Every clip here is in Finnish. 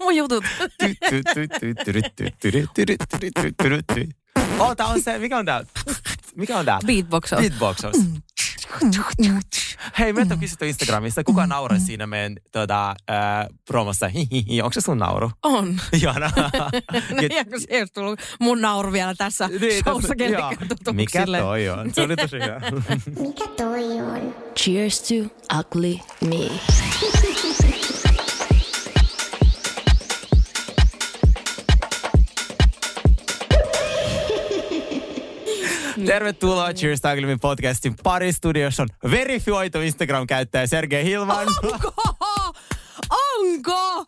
Mun jutut. Oh, tää on se, mikä on tää? Mikä on tää? Beatboxaus. Beatboxaus. Hei, meiltä on kysytty Instagramissa, kuka nauraa siinä meidän tuota, äh, promossa? Hihihi, onko se sun nauru? On. Ihana. No ihan kun se ei olisi tullut mun nauru vielä tässä Niin, showssa. Mikä toi on? Se oli tosi hyvä. Mikä toi on? Cheers to ugly me. Tervetuloa Cheers Taglimin podcastin pari studiossa on verifioitu Instagram-käyttäjä Sergei Hilman. Onko? Onko?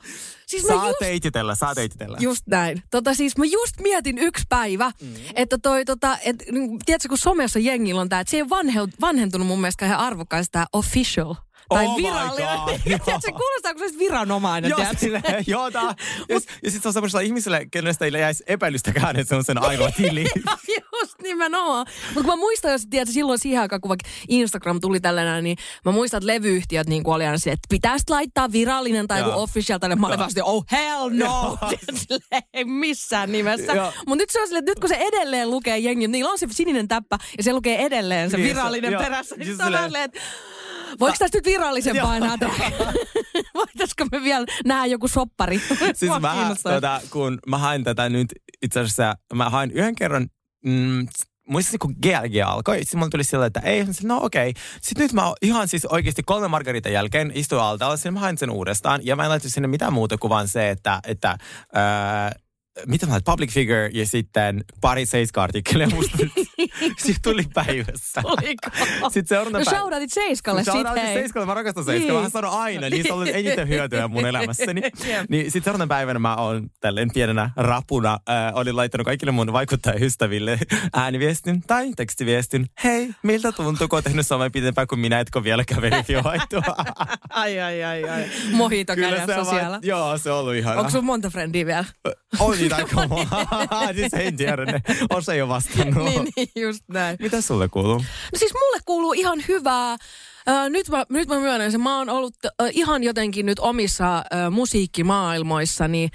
Siis mä Saa just, teititellä, saa teititellä. just näin. Tota siis mä just mietin yksi päivä, mm. että toi tota, et, niin, tiedätkö kun somessa jengillä on tää, että se ei ole vanhe, vanhentunut mun mielestä ihan arvokkaasti tää official. Tai Oh virallinen. God, tiedätkö, kuulostaako se viranomainen? Joo, silleen, joo, tää, ja, ja sitten se on semmoisella ihmiselle, kenestä ei jäisi epäilystäkään, että se on sen ainoa tili. Just nimenomaan. Mutta kun mä muistan, jos tiedät, silloin siihen aikaan, kun vaikka Instagram tuli tällainen, niin mä muistan, että levyyhtiöt niin oli aina se, että pitäisi laittaa virallinen tai joku official tälle. Mä olin vasta, oh hell no! Silleen, ei missään nimessä. Mutta nyt se on silleen, että nyt kun se edelleen lukee jengi, niillä on se sininen täppä ja se lukee edelleen se Niin, se- virallinen perässä. Niin se on silleen, että Voiko tästä nyt virallisempaa enää tehdä? Voitaisko me vielä nähdä joku soppari? siis mä, tota, kun mä hain tätä nyt, itse asiassa mä hain yhden kerran, mm, muistaakseni kun GLG alkoi, sitten mulla tuli sillä, että ei, no okei. Sitten nyt mä ihan siis oikeasti kolme margarita jälkeen istuin altaalla, sitten mä hain sen uudestaan. Ja mä en laittanut sinne mitään muuta kuin vaan se, että, että ää, mitä mä laitan, public figure ja sitten pari seiska-artikkelia musta. Siitä tuli päivässä. Oliko? Sitten seuraavana No päivänä- shoutoutit Seiskalle sit, Shoutoutit. Seiskalle, mä rakastan Seiskaa. Niin. Mä sanon aina, niistä on ollut eniten hyötyä mun elämässäni. Jep. niin sit seuraavana päivänä mä oon tälleen pienenä rapuna, äh, olin laittanut kaikille mun vaikuttajaystäville ääniviestin tai tekstiviestin. Hei, miltä tuntuu, kun oot tehnyt somea pitempään kuin minä, etkö vieläkään verifioitua? Ai, ai, ai, ai. Mojito kädessä siellä. vaan, joo, se on ollut ihana. Onko sun monta frendiä vielä? On niitä aika monta. siis en tiedä, ne osa ei ole vastannut. niin, niin, just näin. Mitä sulle kuuluu? No siis mulle kuuluu ihan hyvää. Nyt, mä, nyt mä myönnän sen, mä oon ollut ihan jotenkin nyt omissa musiikkimaailmoissani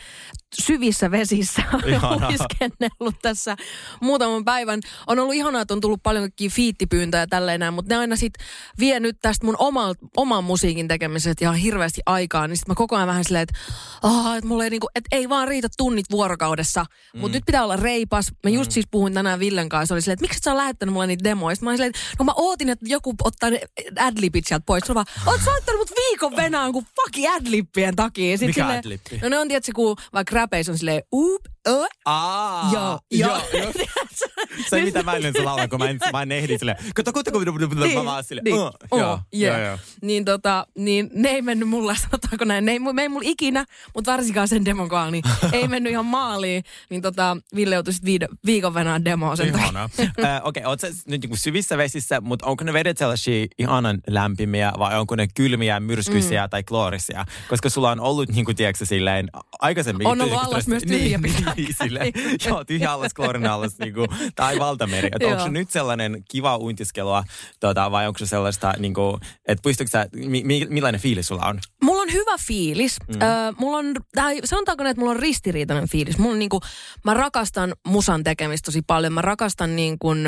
syvissä vesissä uiskennellut tässä muutaman päivän. On ollut ihanaa, että on tullut paljon kaikkia fiittipyyntöjä tälleen näin, mutta ne aina sit vie nyt tästä mun oma, oman musiikin tekemisestä ihan hirveästi aikaa, niin sit mä koko ajan vähän silleen, että, oh, että mulle ei, niinku, et ei vaan riitä tunnit vuorokaudessa, mutta Mm. nyt pitää olla reipas. Mä just siis puhuin tänään Villen kanssa, oli silleen, että miksi et sä oot lähettänyt mulle niitä demoja? Sitten mä olin silleen, että no mä ootin, että joku ottaa ne adlibit sieltä pois. On vaan, oot sä laittanut mut viikon venään kuin fucking adlippien takia. Sit Mikä silleen-? No ne on tietysti, kun vaikka räpeissä on silleen, up, ö, Aa, joo, joo. Se mitä mä en se laula, kun mä en, mä en ehdi silleen, kato, kato, kato, mä vaan silleen, niin. oh, joo, yeah. joo, joo. Niin, tota, niin ne ei mennyt mulle, sanotaanko näin, ne ei, me ei mulla ikinä, mutta varsinkaan sen demonkaan, niin ei mennyt ihan maaliin. Niin tota, Ville joutui sit viide, viikon venään demoa sen. Äh, Okei, oot sä nyt niinku syvissä vesissä, mutta onko ne vedet sellaisia ihanan lämpimiä vai onko ne kylmiä, myrskyisiä mm. tai kloorisia? Koska sulla on ollut, niin kuin tiedätkö, silleen aikaisemmin... On ollut allas myös tyhjä niin, pitää niin, joo, tyhjä allas, kloorin allas, niin kuin, tai valtameri. Että onko se nyt sellainen kiva uintiskelua tota, vai onko se sellaista, niin kuin, että pystytkö sä, mi, mi, millainen fiilis sulla on? Mulla on hyvä fiilis. Mm. Öö, mulla on, tai sanotaanko että mulla on ristiriitainen fiilis. Mulla on niinku, mä rakastan musan tekemistä tosi paljon. Mä rakastan niin kuin,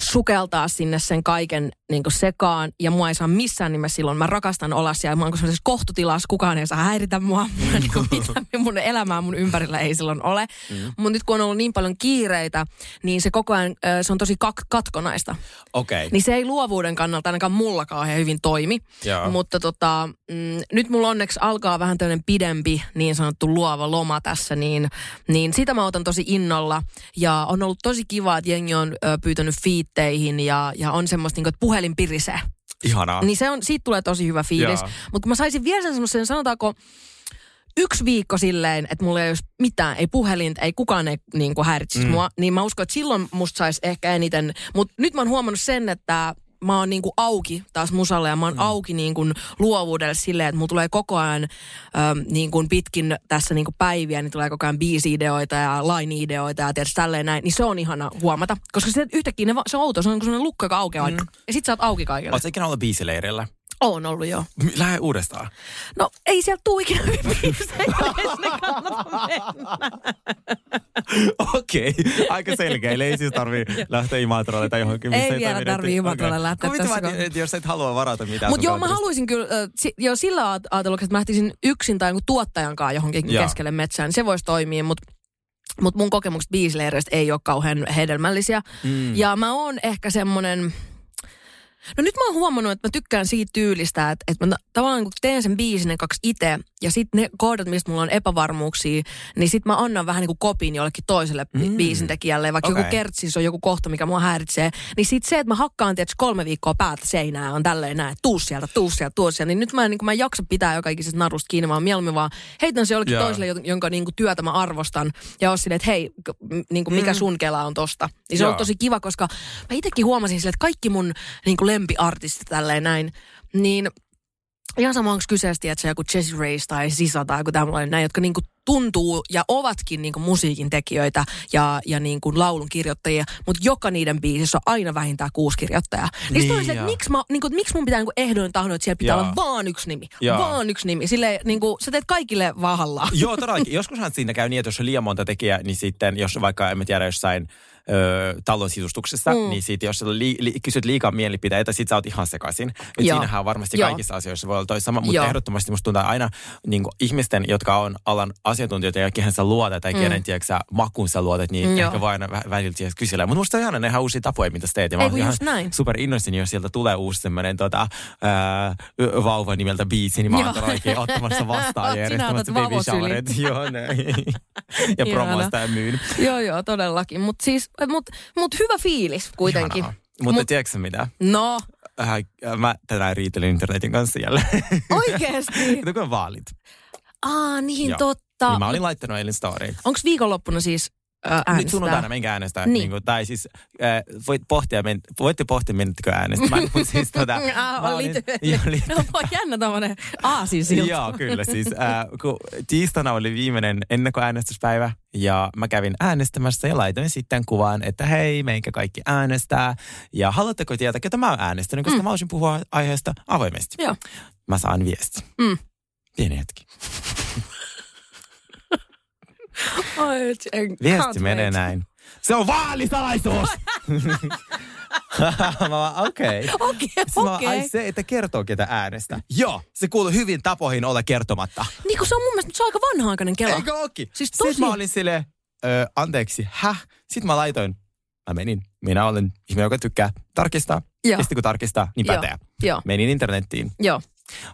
sukeltaa sinne sen kaiken niin kuin sekaan ja mua ei saa missään nimessä silloin. Mä rakastan olla siellä. Mä oon sellaisessa kohtutilassa, kukaan ei saa häiritä mua. Niin kuin mitään, mun elämää mun ympärillä ei silloin ole. Mm. Mutta nyt kun on ollut niin paljon kiireitä, niin se koko ajan, se on tosi kak- katkonaista. Okei. Niin se ei luovuuden kannalta ainakaan mulla kauhean hyvin toimi. Joo. Mutta tota, mm, nyt mulla onneksi alkaa vähän tämmöinen pidempi niin sanottu luova loma tässä, niin, niin sitä mä otan tosi innolla. Ja on ollut tosi kiva, että jengi on ö, pyytänyt fiitteihin ja, ja on semmoista, niin että puhelin pirisee. Ihanaa. Niin se on, siitä tulee tosi hyvä fiilis. Mutta kun mä saisin vielä sen semmoisen, sanotaanko, yksi viikko silleen, että mulla ei olisi mitään, ei puhelinta, ei kukaan ei niin kuin häiritsisi mm. mua, niin mä uskon, että silloin musta saisi ehkä eniten. Mutta nyt mä oon huomannut sen, että mä oon niinku auki taas musalle ja mä oon mm. auki niinku luovuudelle silleen, että mulla tulee koko ajan ähm, niinku pitkin tässä niinku päiviä, niin tulee koko ajan biisi-ideoita ja line-ideoita ja tietysti tälleen näin. Niin se on ihana huomata, koska se yhtäkkiä ne, va- se on outo, se on sellainen lukko, joka aukeaa mm. ja sit sä oot auki kaikille. Oletko ikinä ollut biisileirillä? On ollut joo. Lähde uudestaan. No ei sieltä tuu ikinä. Okei, aika selkeä. Eli ei siis tarvii lähteä Imatralle tai johonkin. missä Ei vielä tarvii Imatralle lähteä tässä että- että jos et halua varata mitään. Mutta joo, mä haluaisin kyllä äh, si- jo sillä ajatellut, että mä lähtisin yksin tai tuottajan kanssa johonkin Joo. keskelle metsään. Se voisi toimia, mutta mut mun kokemukset biisileireistä ei ole kauhean hedelmällisiä. Mm. Ja mä oon ehkä semmonen... No nyt mä oon huomannut, että mä tykkään siitä tyylistä, että, että mä ta- tavallaan kun teen sen biisin ne kaksi itse, ja sitten ne kohdat, mistä mulla on epävarmuuksia, niin sitten mä annan vähän niin kuin kopin jollekin toiselle mm. biisintekijälle, vaikka Okei. joku kertsis on joku kohta, mikä mua häiritsee, niin sitten se, että mä hakkaan tietysti kolme viikkoa päältä seinää, on tälleen näin, että tuu sieltä, tuu sieltä, tuu sieltä, niin nyt mä en, niin kuin, mä en jaksa pitää joka ikisestä narusta kiinni, vaan mieluummin vaan heitän se jollekin Joo. toiselle, jon- jonka niin kuin, työtä mä arvostan, ja on silleen, että hei, niin kuin, mikä sun kela on tosta. Niin se on Joo. tosi kiva, koska mä itsekin huomasin silleen, että kaikki mun niin kuin lempiartistit tälleen näin, niin ihan sama onko kyseessä, että se joku Jessie Race tai Sisa tai joku tämmöinen, näin, jotka niinku tuntuu ja ovatkin niinku musiikin tekijöitä ja, ja niinku laulun kirjoittajia, mutta joka niiden biisissä on aina vähintään kuusi kirjoittajaa. Niin, niin se, että miksi, mä, niinku, miksi mun pitää niinku ehdoin tahdon, että siellä pitää Joo. olla vaan yksi nimi. Joo. Vaan yksi nimi. Silleen, niinku, sä teet kaikille vaan hallaa. Joo, todellakin. Joskushan siinä käy niin, että jos on liian monta tekijää, niin sitten, jos vaikka, en tiedä, jossain ö, talon sisustuksessa, mm. niin sitten jos li, li, kysyt liikaa mielipiteitä, sit sä oot ihan sekaisin. Et Joo. siinähän varmasti Joo. kaikissa asioissa voi olla toi sama, mutta Joo. ehdottomasti musta tuntuu aina niin ihmisten, jotka on alan asiantuntijoita ja kehen sä luotat tai kenen, tiedätkö sä, makuun sä luotat, niin Mm. Ehkä voi aina vä- välillä. Mutta musta on ihan ne ihan uusia tapoja, mitä sä teet. Ja mä Ei oon ihan näin. super innoissani, jos sieltä tulee uusi semmoinen tota, ää, vauva nimeltä biisi, niin mä oon todellakin ottamassa vastaan ja järjestämässä baby showerit. Joo, näin. ja promoista ja myyn. joo, joo, todellakin. Mutta siis, mut, mut hyvä fiilis kuitenkin. Ihanaa. Mutta Mut- tiedätkö mitä? No, Äh, mä tänään riitelin internetin kanssa jälleen. oikeesti. Kato, kun on vaalit. Aa, niin Joo. totta. Niin mä olin laittanut eilen storyin. Onko viikonloppuna siis äh, äänestää? Nyt sunnuntaina menkää äänestää. Niin. Niin. Niin tai siis äh, voit pohtia, men, voitte pohtia, menettekö äänestämään. Mutta siis tota, Ah, mä on liitty- Joo, liitty- No, voi jännä tommonen aasinsilta. Joo, kyllä. Siis, äh, kun tiistaina oli viimeinen ennakkoäänestyspäivä ja mä kävin äänestämässä ja laitoin sitten kuvaan, että hei, meikä kaikki äänestää. Ja haluatteko tietää, ketä mä oon äänestänyt, koska mm. mä voisin puhua aiheesta avoimesti. Joo. Mä saan viesti. Mm. Pieni hetki. Viesti menee wait. näin. Se on vaalisalaisuus! mä vaan, okei. Okay. Okei, Sitten okei. ai se, että kertoo ketä äänestä. Joo, se kuuluu hyvin tapoihin olla kertomatta. Niin kun se on mun mielestä se on aika vanha-aikainen kela. Eikö ookin? Siis Sitten tosi- mä olin silleen, anteeksi, häh? Sitten mä laitoin, mä menin, minä olen ihminen, joka tykkää tarkistaa. Joo. Ja sitten kun tarkistaa, niin pätee. Joo, Menin internettiin. joo.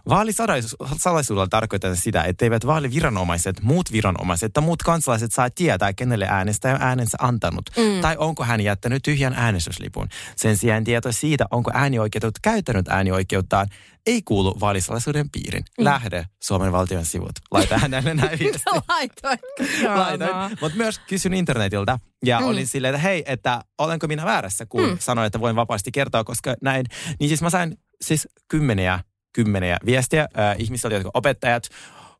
Vaalisalaisuudella tarkoittaa sitä, etteivät vaaliviranomaiset, muut viranomaiset tai muut kansalaiset saa tietää, kenelle äänestäjä on äänensä antanut. Mm. Tai onko hän jättänyt tyhjän äänestyslipun. Sen sijaan tieto siitä, onko äänioikeutetut käyttänyt äänioikeuttaan, ei kuulu vaalisalaisuuden piirin. Mm. Lähde Suomen valtion sivut. Laita hänelle näin viestiä. Laitoin. Laitoin. Mutta myös kysyn internetiltä ja mm. olin silleen, että hei, että olenko minä väärässä, kun mm. sanoin, että voin vapaasti kertoa, koska näin. Niin siis mä sain siis kymmeniä, kymmeniä viestiä äh, ihmisiltä, jotka opettajat,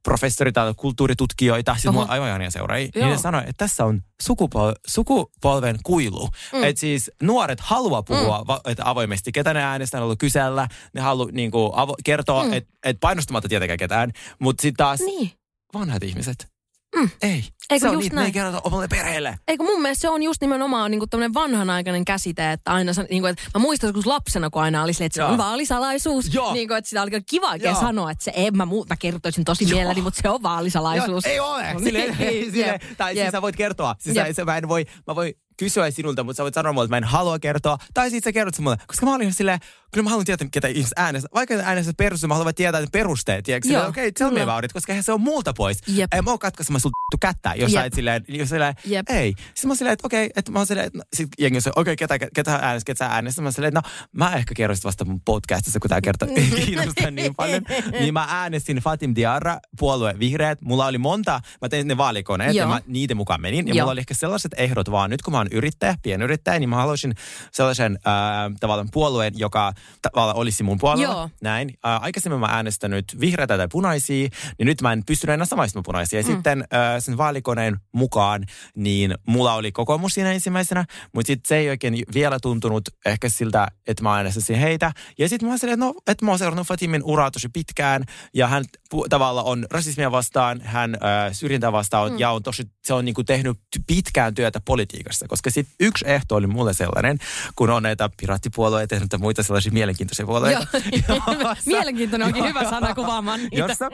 professorit tai kulttuuritutkijoita, siis Oho. mulla on aivan ihania seuraajia, Joo. niin sanoi, että tässä on sukupol- sukupolven kuilu. Mm. Että siis nuoret haluaa puhua mm. va- että avoimesti, ketä ne äänestää, ne haluaa kysellä, ne haluaa niinku, avo- kertoa, mm. että et painostamatta tietenkään ketään, mutta sitten taas Niin. vanhat ihmiset, Mm. ei. Eikö se on just niitä, ne ei näin? kerrota omalle perheelle. Eikö mun mielestä se on just nimenomaan niin tämmöinen vanhanaikainen käsite, että aina, niin kuin, että mä muistan joskus lapsena, kun aina oli silleen, että se Joo. on vaalisalaisuus. Joo. Niin kuin, että sitä oli kiva oikein Joo. sanoa, että se en mä, muu, mä kertoisin tosi mielelläni, mutta se on vaalisalaisuus. Joo, ei ole. Silleen, niin, silleen, tai siis jep. sä voit kertoa. Siis Jep. sä, mä en voi, mä voi, kysyä sinulta, mutta sä voit sanoa mulle, että mä en halua kertoa. Tai sitten sä kerrot sen mulle, koska mä olin ihan silleen, kyllä mä haluan tietää, ketä ihmiset äänestää. Vaikka äänestä perusteella, mä haluan tietää ne perusteet. Tiedätkö? Okei, okay, tell me about it, koska eihän se on multa pois. Jep. Ei mä oon katkaisemassa sulta kättä, jos sä et silleen, jos silleen Jep. ei. Sitten mä oon silleen, että okei, okay, että mä oon silleen, että sit jengi on okei, okay, ketä, ketä äänestää, ketä äänestää. Mä oon silleen, että no, mä ehkä kerron sit vasta mun podcastissa, kun tää kertoo ei kiinnosta niin paljon. Niin mä äänestin Fatim Diarra, puolue Vihreät. Mulla oli monta, mä tein ne vaalikoneet ja mä niiden mukaan menin. Ja Joo. mulla oli ehkä sellaiset ehdot vaan, nyt kun mä oon yrittäjä, pienyrittäjä, niin mä haluaisin sellaisen ää, tavallaan puolueen, joka tavallaan olisi mun puolue. Joo. Näin. Ää, aikaisemmin mä äänestänyt vihreitä tai punaisia, niin nyt mä en pystynyt enää samaistumaan punaisia. Ja mm. sitten ää, sen vaalikoneen mukaan, niin mulla oli kokoomus siinä ensimmäisenä, mutta sitten se ei oikein vielä tuntunut ehkä siltä, että mä äänestäisin heitä. Ja sitten mä silleen, että no, että mä oon seurannut Fatimin uraa tosi pitkään, ja hän pu- tavallaan on rasismia vastaan, hän ää, syrjintää vastaan, mm. ja on tosi, se on niinku tehnyt pitkään työtä politiikassa, koska sitten yksi ehto oli mulle sellainen, kun on näitä piraattipuolueita ja muita sellaisia mielenkiintoisia puolueita. Joo. Mielenkiintoinen onkin hyvä sana kuvaamaan niitä. Jossa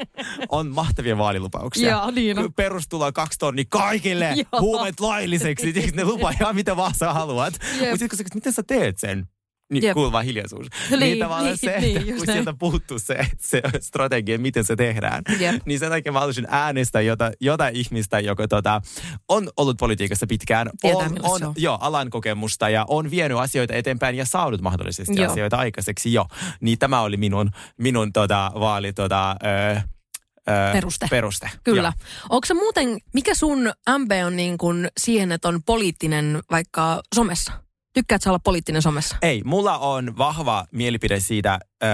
on mahtavia vaalilupauksia. Joo, niin on. Perustulo kaksi tonni kaikille, Joo. huumeet lailliseksi. Ne lupaa ihan mitä vaan sä haluat. Mutta sitten kun sä, miten sä teet sen? Niin Jep. kuuluu vaan hiljaisuus. Niin, Niin, tavallaan niin, se, niin, että just kun näin. sieltä puuttuu se, se strategia, miten se tehdään. Jep. Niin sen takia mä haluaisin äänestää jota, jotain ihmistä, joka tota, on ollut politiikassa pitkään, Tietää, on, on jo alan kokemusta ja on vienyt asioita eteenpäin ja saanut mahdollisesti Joo. asioita aikaiseksi jo. Niin tämä oli minun, minun tota, vaali tota, ö, Peruste. peruste. Kyllä. Onko se muuten, mikä sun MP on niin kuin siihen, että on poliittinen vaikka somessa? Tykkäätkö olla poliittinen somessa? Ei, mulla on vahva mielipide siitä, öö,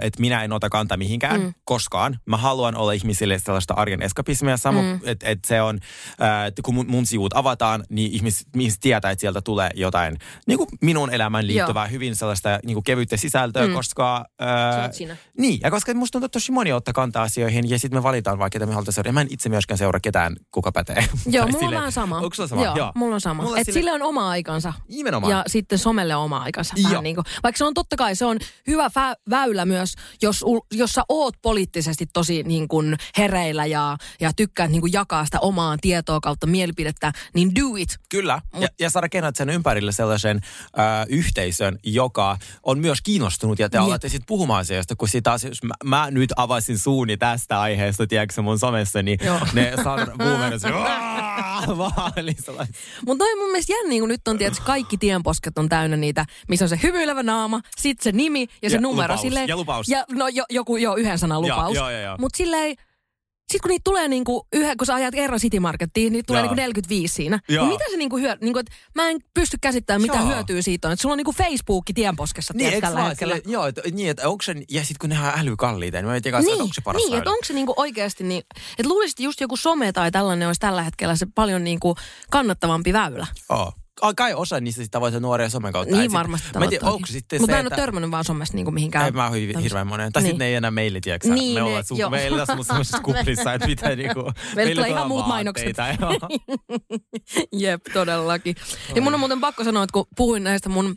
että minä en ota kantaa mihinkään Mm. koskaan. Mä haluan olla ihmisille sellaista arjen eskapismia. Sama, Mm. että et se on, öö, että kun mun, mun sivut avataan, niin ihmiset, ihmiset tietää, että sieltä tulee jotain niin kuin minun elämään liittyvää, hyvin sellaista niin kuin kevyttä sisältöä, Mm. koska... Öö, niin, ja koska musta tuntuu, että tosi moni ottaa kantaa asioihin ja sitten me valitaan vaikka, ketä me halutaan seurata. Mä en itse myöskään seuraa ketään, kuka pätee. Joo, mulla on silleen- vähän sama. Onko sulla sama? Joo, mulla on sama. Mulla Et sille- sille on oma aikansa. Nimenomaan. Ja sitten somelle on oma aikansa. Vähän Joo. niin kuin, vaikka se on totta kai, se on hyvä fä- väylä myös, jos, jos sä oot poliittisesti tosi niin kuin hereillä ja, ja tykkäät niin kuin jakaa sitä omaa tietoa kautta mielipidettä, niin do it. Kyllä, ja, ja saada kennat sen ympärille sellaisen ö, yhteisön, joka on myös kiinnostunut ja te Jep. alatte sitten puhumaan asioista, kun sit taas, jos mä, mä nyt avasin suuni tästä aiheesta, tiedätkö mun somessa, niin Joo. ne saa boomerit. Mutta toi on mun mielestä jännä, niin kun nyt on tietysti kaikki tienposket on täynnä niitä, missä on se hymyilevä naama, sit se nimi ja se Ja numero. Lupaus, silleen, ja lupaus. Ja, no jo, joku, jo yhden sanan Joo, lupaus. joo, joo, joo. Mutta silleen, sit kun niitä tulee niinku yhden, kun sä ajat kerran City Markettiin, niin tulee Joo. niinku 45 siinä. Joo. Niin mitä se niinku hyö, niinku, et mä en pysty käsittämään, mitä Joo. hyötyä siitä on. Et sulla on niinku Facebook tienposkessa Niin, tiedät, tällä vaan hetkellä. sille, joo, et, niin, että onko se, ja sitten kun ne on älykalliita, niin mä en tiedä, niin, että onko se paras niin että onko se niinku oikeasti niin, että luulisit että just joku some tai tällainen olisi tällä hetkellä se paljon niinku kannattavampi väylä. Oo. Ai, Kai osa niistä sitä voi nuoria somen kautta. Niin varmasti Mä en tiedä, onko sitten Mutta mä en ole törmännyt vaan somessa niinku mihinkään. Ei mä oon hyvin, hirveän monen. Tai Niin. sitten ne ei enää meille, tiedätkö Niin, Me ollaan su- joo. meillä on semmoisessa kuplissa, että mitä niinku... Meille tulee ihan muut joo. Jep, todellakin. Ja mun on muuten pakko sanoa, että kun puhuin näistä mun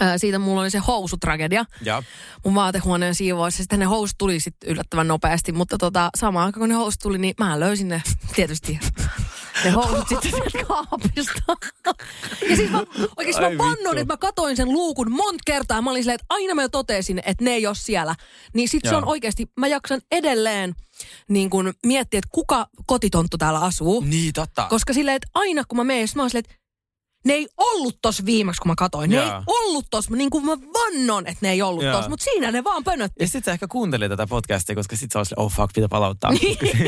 ää, siitä mulla oli se housutragedia Ja. mun vaatehuoneen siivoissa. Sitten ne housut tuli sitten yllättävän nopeasti, mutta tota, samaan aikaan kun ne housut tuli, niin mä löysin ne tietysti ne housut sitten sieltä kaapista. ja siis mä, oikeasti mä vannon, että mä katoin sen luukun monta kertaa. Mä olin silleen, että aina mä jo totesin, että ne ei ole siellä. Niin sit se Joo. on oikeasti, mä jaksan edelleen niin kun miettiä, että kuka kotitonttu täällä asuu. Niin, totta. Koska silleen, että aina kun mä menen, mä oon silleen, että ne ei ollut tos viimeksi, kun mä katoin. Ne Joo. ei ollut tos. Niin kuin mä vannon, että ne ei ollut Joo. tos. Mutta siinä ne vaan pönötti. Ja sit sä ehkä kuuntelit tätä podcastia, koska sit sä silleen, oh fuck, pitää palauttaa.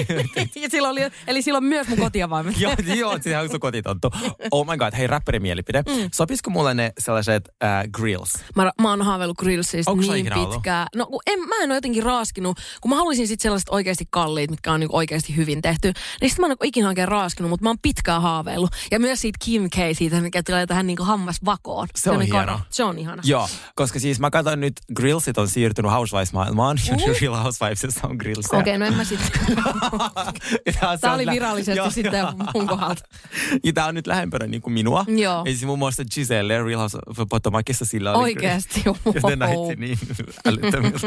ja silloin oli, eli silloin myös mun kotiavaimet. joo, joo, sehän on sun kotitonttu. Oh my god, hei, räppärimielipide. Mm. Sopisiko mulle ne sellaiset äh, grills? Mä, mä oon haaveillut grillsista Onko sulla niin pitkään. No kun en, mä en ole jotenkin raaskinut, kun mä haluaisin sitten sellaiset oikeasti kalliit, mitkä on niinku oikeasti hyvin tehty. Niin sit mä en ole ikinä oikein raaskinut, mutta mä oon pitkään haaveillut. Ja myös siitä Kim K, siitä, mikä tulee tähän niinku hammasvakoon. Se on hieno. karo. Se on ihana. Joo, koska siis mä katson nyt, grillsit on siirtynyt Housewives-maailmaan. Ja Real Housewivesissa on grillsia. Okei, no en mä on Tämä oli virallisesti Joo. sitten mun kohdalta. Ja tää on nyt lähempänä niin kuin minua. Joo. Siis muun muassa Giselle Real House of Potomacissa sillä oli Oikeesti. Ja se näytti niin älyttömiltä.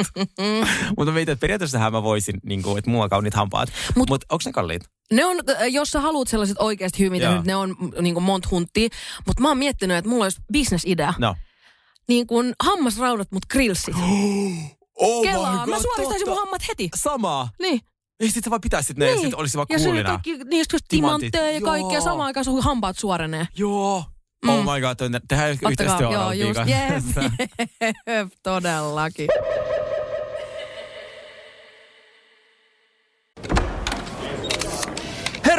Mutta mä mietin, että periaatteessahan mä voisin, niin kuin, että on kauniit hampaat. Mutta Mut- Mut onko ne kalliit? Ne on, äh, jos sä haluat sellaiset oikeasti hyvin Joo. tehnyt, ne on niin kuin monta. Mutta mä oon miettinyt, että mulla olisi bisnesidea. No. Niin kuin hammasraudat, mut grillsit. Oh Kelaa, mä suoristaisin mun hammat heti. Samaa. Niin. Ei sit sä vaan pitäisit ne ja sit olisi vaan ja kuulina. kaikki, niistä just timantteja ja kaikkea. Samaan aikaan sun hampaat suorenee. Joo. Oh my god, tehdään Ottakaa, yhteistyö joo, just, jep, jep, todellakin.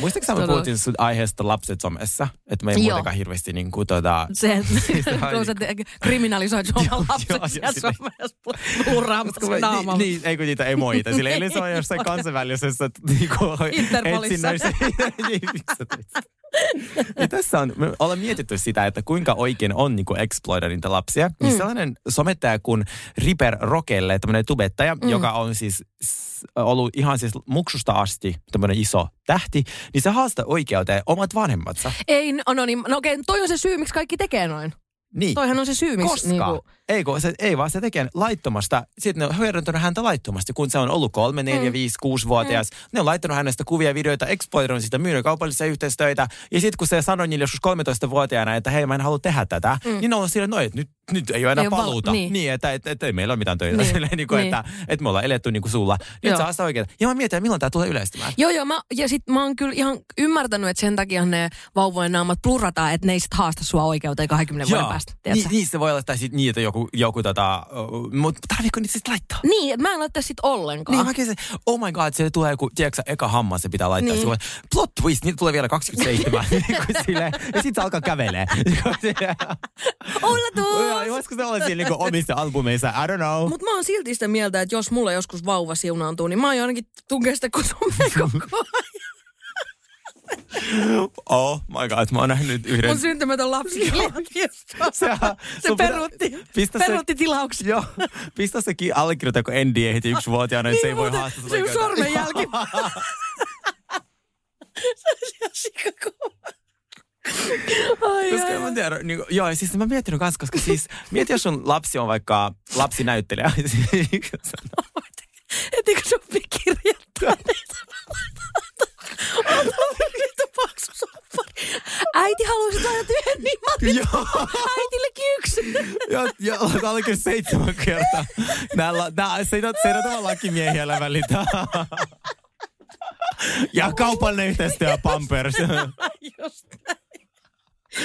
Muistatko sä, me puhuttiin sun aiheesta lapset somessa? Että me ei Joo. muutenkaan hirveästi niin kuin tota... Se, ihan kun sä kriminalisoit suoman lapset plurraamassa Kun me- naamalla. Niin, ei kun niitä emoita. Sillä eli se on jossain kansainvälisessä niinku, Interpolissa. etsinnöissä. niin, Ja tässä on, me ollaan mietitty sitä, että kuinka oikein on niin exploida niitä lapsia. Mm. Niin sellainen somettaja kuin Riper Rokelle, tämmöinen tubettaja, mm. joka on siis ollut ihan siis muksusta asti tämmöinen iso tähti, niin se haastaa oikeuteen omat vanhemmatsa. Ei, no, no niin, no okei, toi on se syy, miksi kaikki tekee noin. Niin. Toihan on se syy, miksi Koska, niinku, ei, kun se, ei vaan se tekee laittomasta, sitten ne on hyödyntänyt häntä laittomasti, kun se on ollut kolme, neljä, Mm. viisi, kuusi-vuotias. Ne on laittanut hänestä kuvia, videoita, exploitanut sitä, myynyt kaupallisia yhteistöitä. Ja sitten kun se sanoi niille joskus 13-vuotiaana, että hei mä en halua tehdä tätä, mm. niin ne on sillä, no et nyt, nyt ei ole enää Ei ole val- paluuta. niin. niin. että et, et, ei meillä ole mitään töitä. Niin, Niin. Silleen, niin kuin, niin. että, että me ollaan eletty niin kuin sulla. Nyt Joo. saa sitä oikein. Ja mä mietin, että milloin tämä tulee yleistymään. Joo, joo, mä, ja sit mä oon kyllä ihan ymmärtänyt, että sen takia ne vauvojen naamat plurrataan, että ne ei sit haasta sua oikeuteen 20 vuoden päästä. niin, se voi olla, tai sit niin, että joku, joku tota, mutta tarviiko niitä sitten laittaa? Niin, että mä en laittaa sit ollenkaan. Niin mäkin se, oh my god, se tulee joku, tiedätkö eka hammas, se pitää laittaa. Niin. Plot twist, niitä tulee vielä 27. Niin kuin silleen, ja sit se alkaa kävelee. Ullatus! Joo, Voisiko se olla siinä niin kuin omissa albumeissa? I don't know. Mutta mä oon silti sitä mieltä, että jos mulla joskus vauva siunaantuu, niin mä oon ainakin tunkea sitä koko ajan. Oh my god, mä oon nähnyt yhden. Mun syntymätön lapsi Se, se sun pitää- peruutti, pistä se- tilauksen. Joo, pistä sekin allekirjoita, kun NDA heti yksi vuotiaana, niin, se ei voi muuten, haastaa Se on sormenjälki. se on ihan sikakova. Ai, Koska ai, mä tiedä, niin joo, ja siis mä miettinyt kans, koska siis, mieti jos sun lapsi on vaikka lapsinäyttelijä. Ettekö sopii kirjoittaa niitä? Ota vittu paksu soppari. Äiti haluaisi saada yhden mä otin Joo. äitillekin yksi. Ja, ja olet allekin seitsemän kertaa. Nää, la- nää, se ei ole, se ole lakimiehiä välitä. Ja kaupallinen yhteistyö Pampers.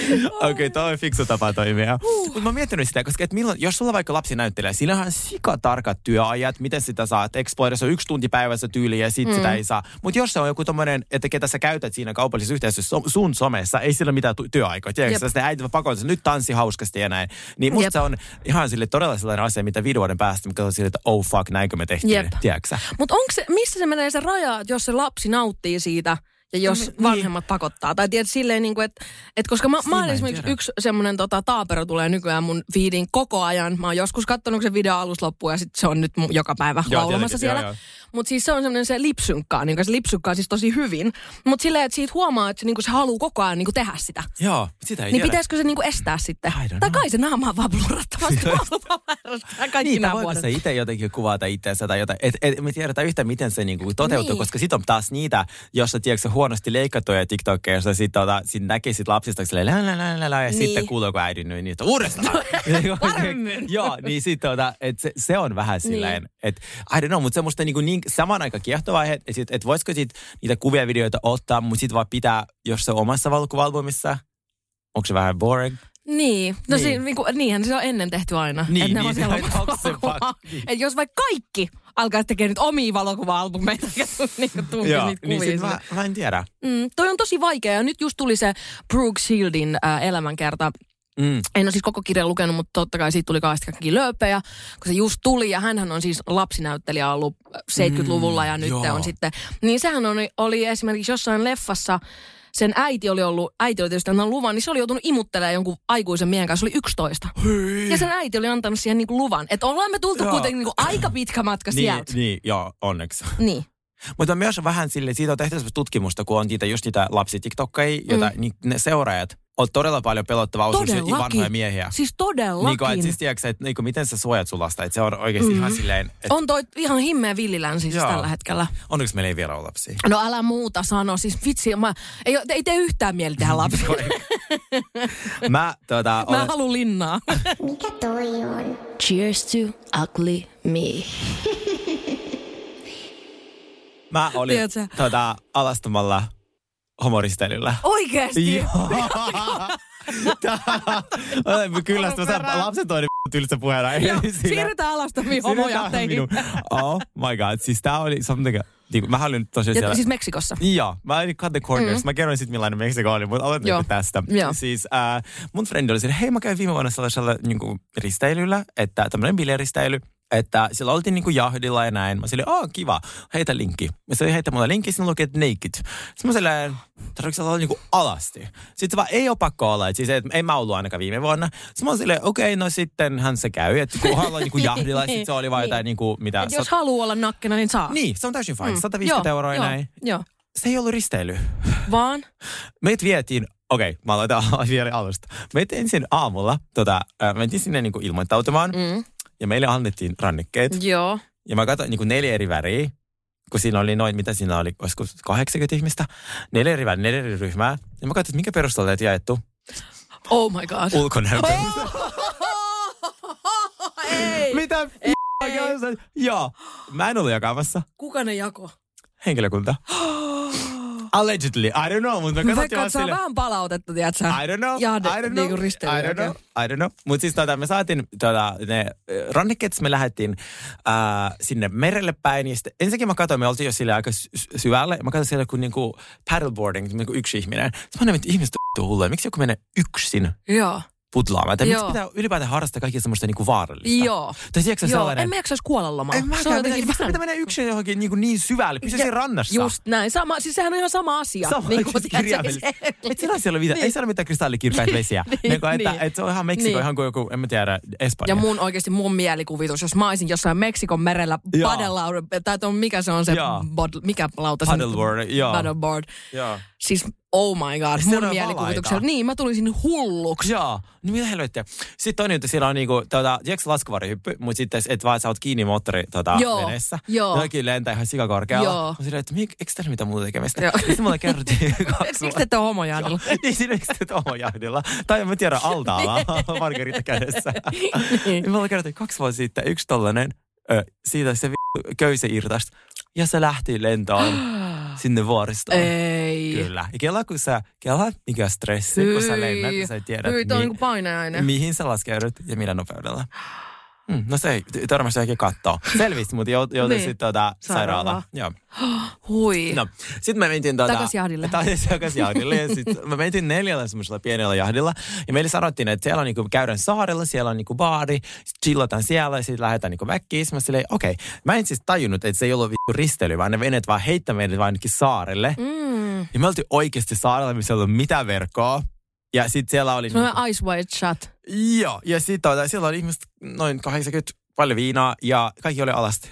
Okei, okay, toi on fiksu tapa toimia. Mutta mä oon miettinyt sitä, koska et milloin, jos sulla vaikka lapsi näyttelee, sillä on sikatarkat työajat, miten sitä saat. Exploderissa on yksi tunti päivässä tyyli ja sit mm. sitä ei saa. Mutta jos se on joku tommonen, että ketä sä käytät siinä kaupallisessa yhteisössä sun somessa, ei sillä mitään työaikaa. Tiedätkö, sitten äiti pakottaa, nyt tanssi hauskasti ja näin. Niin musta Jep. se on ihan sille todella sellainen asia, mitä viiden vuoden päästä, mikä on sille, että oh fuck, näinkö me tehtiin. Jep. Tiedätkö sä? Mutta onko se, missä se menee se raja, että jos se lapsi nauttii siitä ja jos Niin. vanhemmat pakottaa? Tai tiedät silleen, niin kuin, että, että koska mä, mä Siinä oon mä en esimerkiksi tiedä. yksi semmoinen tota, taapero tulee nykyään mun feediin koko ajan. Mä oon joskus katsonut sen video alusta loppuun ja sitten se on nyt mun joka päivä Joo, laulamassa tietenkin, siellä. joo, Mutta siis se on semmoinen se lipsynkkaa, niin se lipsynkkaa siis tosi hyvin. Mutta silleen, että siitä huomaa, että se, niin se haluaa koko ajan niin tehdä sitä. Joo, sitä ei Niin tiedä. pitäisikö se niinku estää sitten? Tai kai se naama on vaan blurrattavasti. Kaikki Niin, nämä vuodet. se itse jotenkin kuvata itseänsä tai jotain. Et, et, me tiedetään yhtä, miten se niinku toteutuu, Niin. koska sitten on taas niitä, jossa tiedätkö, huonosti leikattuja TikTokkeja, jossa sitten tota, sit näkee sit lapsista silleen, lä, lä, lä, lä, lä, ja Niin. sitten kuuluu, kun äidin nyt niitä uudestaan. varmin. Joo, niin sitten tota, et se, se, on vähän silleen, Niin. että I don't know, mutta semmoista niinku niin, saman aika kiehtova aihe, että sit, et voisiko sit niitä kuvia ja videoita ottaa, mutta sitten vaan pitää, jos se on omassa valokuvalbumissa, onko se vähän boring? Niin, no Niin. niin. Niin, niin, niinhän se on ennen tehty aina. Niin, että niin, on se omassa pak- että jos vaikka kaikki alkaisi tekemään nyt omia valokuva-albumeita niin tunkisi Joo, niitä niin kuvia sit sinne. mä, mä en tiedä. Mm, toi on tosi vaikea ja nyt just tuli se Brooke Shieldin äh, elämänkerta. Mm. En ole siis koko kirjan lukenut, mutta totta kai siitä tuli kauheasti kaikki lööpejä, kun se just tuli. Ja hänhän on siis lapsinäyttelijä ollut 70-luvulla ja nyt joo. on sitten. Niin sehän on, oli esimerkiksi jossain leffassa, sen äiti oli ollut, äiti oli tietysti antanut luvan, niin se oli joutunut imuttelemaan jonkun aikuisen miehen kanssa, se oli 11. Ja sen äiti oli antanut siihen niinku luvan. Että ollaan me tultu Joo. kuitenkin niinku aika pitkä matka Niin, sieltä. niin, joo, onneksi. Niin. Mutta myös vähän sille, siitä on tehty tutkimusta, kun on niitä, just niitä lapsitiktokkeja, joita niin ne seuraajat on todella paljon pelottava osuus vanhoja miehiä. Siis todellakin. Niin kuin, että siis tiedätkö, että niin kuin, miten sä suojat sun lasta, että se on oikeasti mm. ihan silleen, että On toi ihan himmeä villilän siis Joo. tällä hetkellä. onneksi meillä ei vielä ole lapsia. No älä muuta sano. Siis vitsi, mä, ei, ei tee yhtään mieli tehdä lapsia. Mä, tota, Mä olen, en halua linnaa. Mikä toi on? Cheers to ugly me. mä olin tota, alastomalla homoristelyllä. Oikeesti? Olen kyllästä, mä lapsen toinen tylsä puheena. Joo, siirrytään alastomiin homojahteihin. Oh my god, siis tää oli something, niin mä olin tosiaan Ja, siellä. siis Meksikossa. Joo, mä olin cut the corners. Mm. Mä kerroin sitten millainen Meksiko oli, mutta aloitan Joo. nyt tästä. Joo. Siis äh, mun frendi oli siinä, hei mä kävin viime vuonna sellaisella niin kuin, risteilyllä, että tämmöinen bileristely, että siellä oltiin niin kuin jahdilla ja näin. Mä silleen, oh kiva, heitä linkki. Ja se heitä mulle linkki, siinä luki, että naked. Sitten mä silleen, tarvitsetko olla niin kuin alasti? Sitten vaan ei ole pakko olla, että siis et, ei mä ollut ainakaan viime vuonna. Sitten mä olin silleen, okei, okay, no sittenhän se käy. Että kun ollaan niin kuin jahdilla, ja sitten se oli vaan Niin. jotain niin kuin, mitä... Et jos haluaa olla nakkena, niin saa. Niin, se on täysin fine. Mm. 150 Joo, euroa ja näin. Joo. Se ei ollut risteily. Vaan? Meitä vietiin, okei, okay, mä aloitan vielä alusta. Meitä ensin aamulla, tota, mentiin sinne niinku ilmoittautumaan Mm. Ja meille annettiin rannekkeet. Joo. Ja mä katsoin niinku neljä eri väriä, kun siinä oli noin, mitä siinä oli, olisiko 80 ihmistä, neljä eri väriä, neljä eri ryhmää. Ja mä katsoin, että minkä perusteella teet jaettu Oh my god. ulkonäön Ei. Mitä f***a? Joo, mä en ollut jakamassa. Kuka ne jako? Henkilökunta. Allegedly, I don't know, mutta katsottiin Vaikka vaan saa silleen- vähän palautetta, tiedätkö? I don't know. Jahde, I don't know. Niinku risteilyn I don't know. I don't know. Mutta siis tota, me saatiin tota, ne rannekkeet, me lähdettiin äh, sinne merelle päin. Ja sitten, ensinnäkin mä katsoin, me oltiin jo sille aika sy- syvälle. Mä katsoin siellä kun niinku paddleboarding, niinku yksi ihminen. Sitten mä näin, että ihmiset on hulluja. Miksi joku menee yksin Joo. Putlaamaan? Tai miksi pitää ylipäätään harrastaa kaikkea semmoista niinku vaarallista? Joo. Tai tiedätkö Joo, sellainen... en mä jaksaisi kuolla lomaa. en Se on jotenkin vähän... pitää mennä yksin johonkin niin, niin syvälle? Pysy siinä rannassa. Just näin. Sama, siis sehän on ihan sama asia. Sama, Niin kuin, kirjaimellisesti. se- Et siellä siellä ole mitään, ei siellä mitään kristallikirkkaita vesiä. Niin, niin, kuin, että, niin. että, se on ihan Meksiko, Niin. ihan kuin joku, en mä tiedä, Espanja. Ja mun oikeasti mun mielikuvitus, jos mä olisin jossain Meksikon merellä paddella, tai mikä se on se, bod, mikä lauta se on? Paddleboard, joo. Paddleboard. Joo. Siis oh my god, mun mielikuvituksella. Niin, mä tulisin hulluksi. Joo, no mitä helvettiä. Sitten toinen juttu, siellä on niinku, tuota, tiedätkö laskuvarihyppy, mutta sitten, että vaan sä oot kiinni moottori tota, Joo, veneessä. joo. Jokin lentää ihan sikakorkealla. Joo. Mä silleen, että mik, eikö täällä mitään muuta tekemistä? Joo. Sitten mulle kerrottiin kaksi Siksi te ette homojahdilla. niin siinä miksi te jahdilla. Tai en mä tiedä, altaalla, Margarita kädessä. niin. Mulla kerrottiin kaksi vuotta sitten yksi tollanen, ö, siitä se vi- köysi irtasta. Ja se lähti lentoon sinne vuoristoon. Ei. Kyllä. Ja kela, kun sä, kela, mikä stressi, kun sä lennät, niin sä et tiedä, Hyi, on mi- painajainen. mihin sä laskeudut ja millä nopeudella. Hmm, no se ei, törmäsi johonkin kattoon. Selvisi, mutta jout, joutuin Niin. sitten tota, Sairaalaan. Joo. Hui. No, sitten me mentiin tota... Takas jahdille. Takas, takas jahdille. ja sit me mentiin neljällä semmoisella pienellä jahdilla. Ja meille sanottiin, että siellä on niinku, käydään saarella, siellä on niinku baari, sit chillataan siellä ja sitten lähdetään niinku väkkiin. Sitten mä silleen, okei. Okay. Mä en siis tajunnut, että se ei ollut vittu ristely, vaan ne veneet vaan heittää meidät vaan ainakin saarelle. Mm. Ja me oltiin oikeasti saarella, missä ei ollut mitään verkkoa. Ja sitten siellä oli... Sellainen ice white shot. Joo, ja sitten tota, siellä oli ihmiset noin 80, paljon viinaa ja kaikki oli alasti.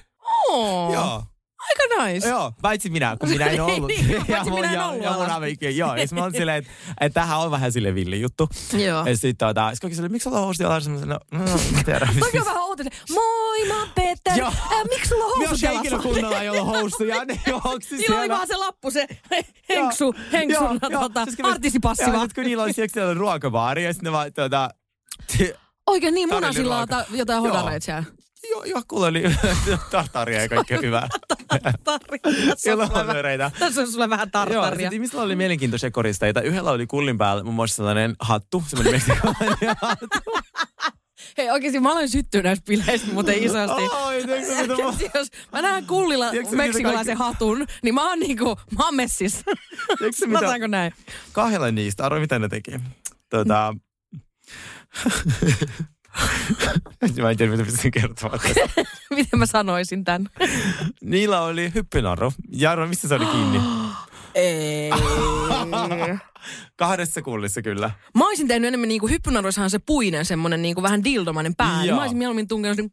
Oh, Joo. Aika nice. Joo, paitsi minä, kun minä en ollut. Niin, paitsi mun- minä en ja, ollut ja mun alasti. avikin, joo. Ja mä olin silleen, että, että tämähän on vähän sille villi juttu. Joo. Ja sit tota, sit kaikki silleen, miksi sulla on housut jalassa? Mä sanoin, no, no, mä tiedän. Toki on vähän outo. Moi, mä oon Peter. Joo. Äh, miksi sulla on Myös housut jalassa? henkilökunnalla ei ollut housuja, ne juoksi Niillä oli siellä. vaan se lappu, se henksu, henksun tota, Siis artistipassi Joo, vaan. sit kun niillä oli siellä ruokabaari ja sitten ne vaan tota, Oikein niin Tarjoili munasilla ruokaa. ta- jotain Joo. hodareita siellä. Jo, joku oli tartaria ja kaikkea hyvää. Tartaria. Tässä on sulle vähän- löreitä. Tässä on sulle vähän Joo, tartaria. sit ihmisillä oli mielenkiintoisia koristeita. Yhdellä oli kullin päällä muun muassa sellainen hattu, semmoinen meksikolainen hattu. Hei oikeesti mä olen syttynyt näistä bileistä muuten isosti. Ai, tiedätkö, mitä mä- jos mä näen kullilla Tiedätkö, meksikolaisen hatun, niin mä oon niinku, mä oon messissä. Tiedätkö, mitä- näin? Kahdella niistä, arvo mitä ne teki. Tota... mä en tiedä, mitä pystyn kertomaan. tästä. Miten mä sanoisin tän? Niillä oli hyppynarru. Jarro, missä se oli kiinni? Ei. Kahdessa kullissa kyllä. Mä olisin tehnyt enemmän niinku hyppynarvoissahan se puinen semmonen niinku vähän dildomainen pää. Niin mä olisin mieluummin tunkenut sen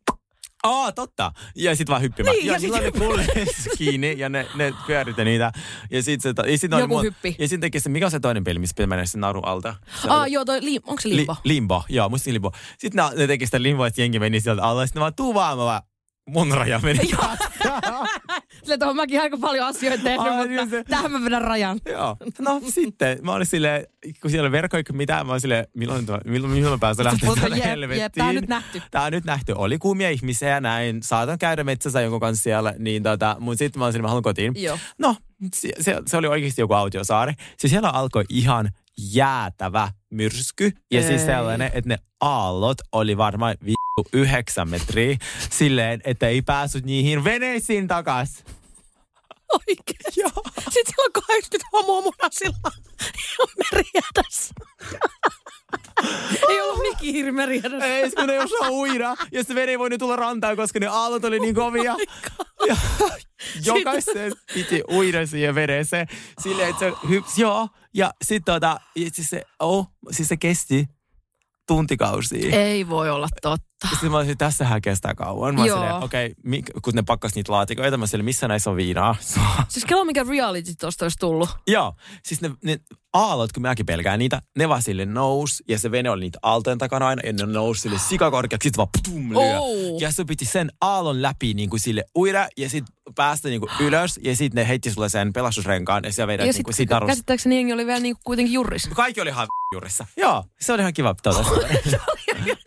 Aa, totta. Ja sit vaan hyppimään. Niin, ja, ja sit pulleissa kiinni ja ne, ne pyöritti niitä. Ja sit se, ja sit Joku hyppi. Ja sitten teki se, mikä on se toinen peli, missä pitää mennä sen narun alta? Se Aa oli- joo, toi, li, onko se limbo? Li, limbo, joo, musta limbo. Sitten ne, ne teki sitä limboa, että jengi meni sieltä alla. Sitten ne vaan, tuu vaan, mä vaan, mun raja meni. Joo. Sille tuohon mäkin aika paljon asioita tehnyt, Ai, mutta niin se... tähän mä vedän rajan. Joo. No sitten, mä olin silleen, kun siellä verkko ei mitään, mä olin silleen, milloin, tuo, milloin, milloin mä pääsen lähteä tuonne jep, helvettiin. Jep, tää on nyt nähty. Tää on nyt nähty. Oli kuumia ihmisiä ja näin. Saatan käydä metsässä jonkun kanssa siellä, niin tota, mut sit mä olin silleen, mä haluan kotiin. Joo. No, se, se, se oli oikeasti joku autiosaari. Siis siellä alkoi ihan jäätävä myrsky. Ja siis Ei. siis sellainen, että ne aallot oli varmaan vi- 1,9 metriä silleen, että ei päässyt niihin veneisiin takas. Oikein. Joo. Sitten siellä on 80 homoa munasilla. Meriä tässä. ei ollut mikihirvi meriä. Ei, kun ei osaa uida. Ja se vene ei voinut tulla rantaan, koska ne aallot oli niin kovia. Oh ja jokaisen piti uida siihen veneeseen. Silleen, että se hyps, joo. Ja sitten tota, siis se, oh, siis se kesti tuntikausia. Ei voi olla totta. Sitten mä olisin, tässähän kestää kauan. Mä silleen, okei, okay, kun ne pakkas niitä laatikoita, mä silleen, missä näissä on viinaa? Siis kello mikä reality tosta olisi tullut. Joo, siis ne, ne aallot, kun mäkin pelkään niitä, ne vaan sille nous, ja se vene oli niitä aaltojen takana aina, ja ne nousi sille sikakorkeaksi, sit vaan pum, lyö. Oh. Ja sun piti sen aallon läpi niin kuin sille uida, ja sit päästä niin kuin ylös, ja sit ne heitti sulle sen pelastusrenkaan, ja sä vedät Ja niin sitten kuin siitä narusta. käsittääkseni jengi oli vielä niinku kuitenkin jurris. Kaikki oli ihan juurissa. Joo, se oli ihan kiva tuota.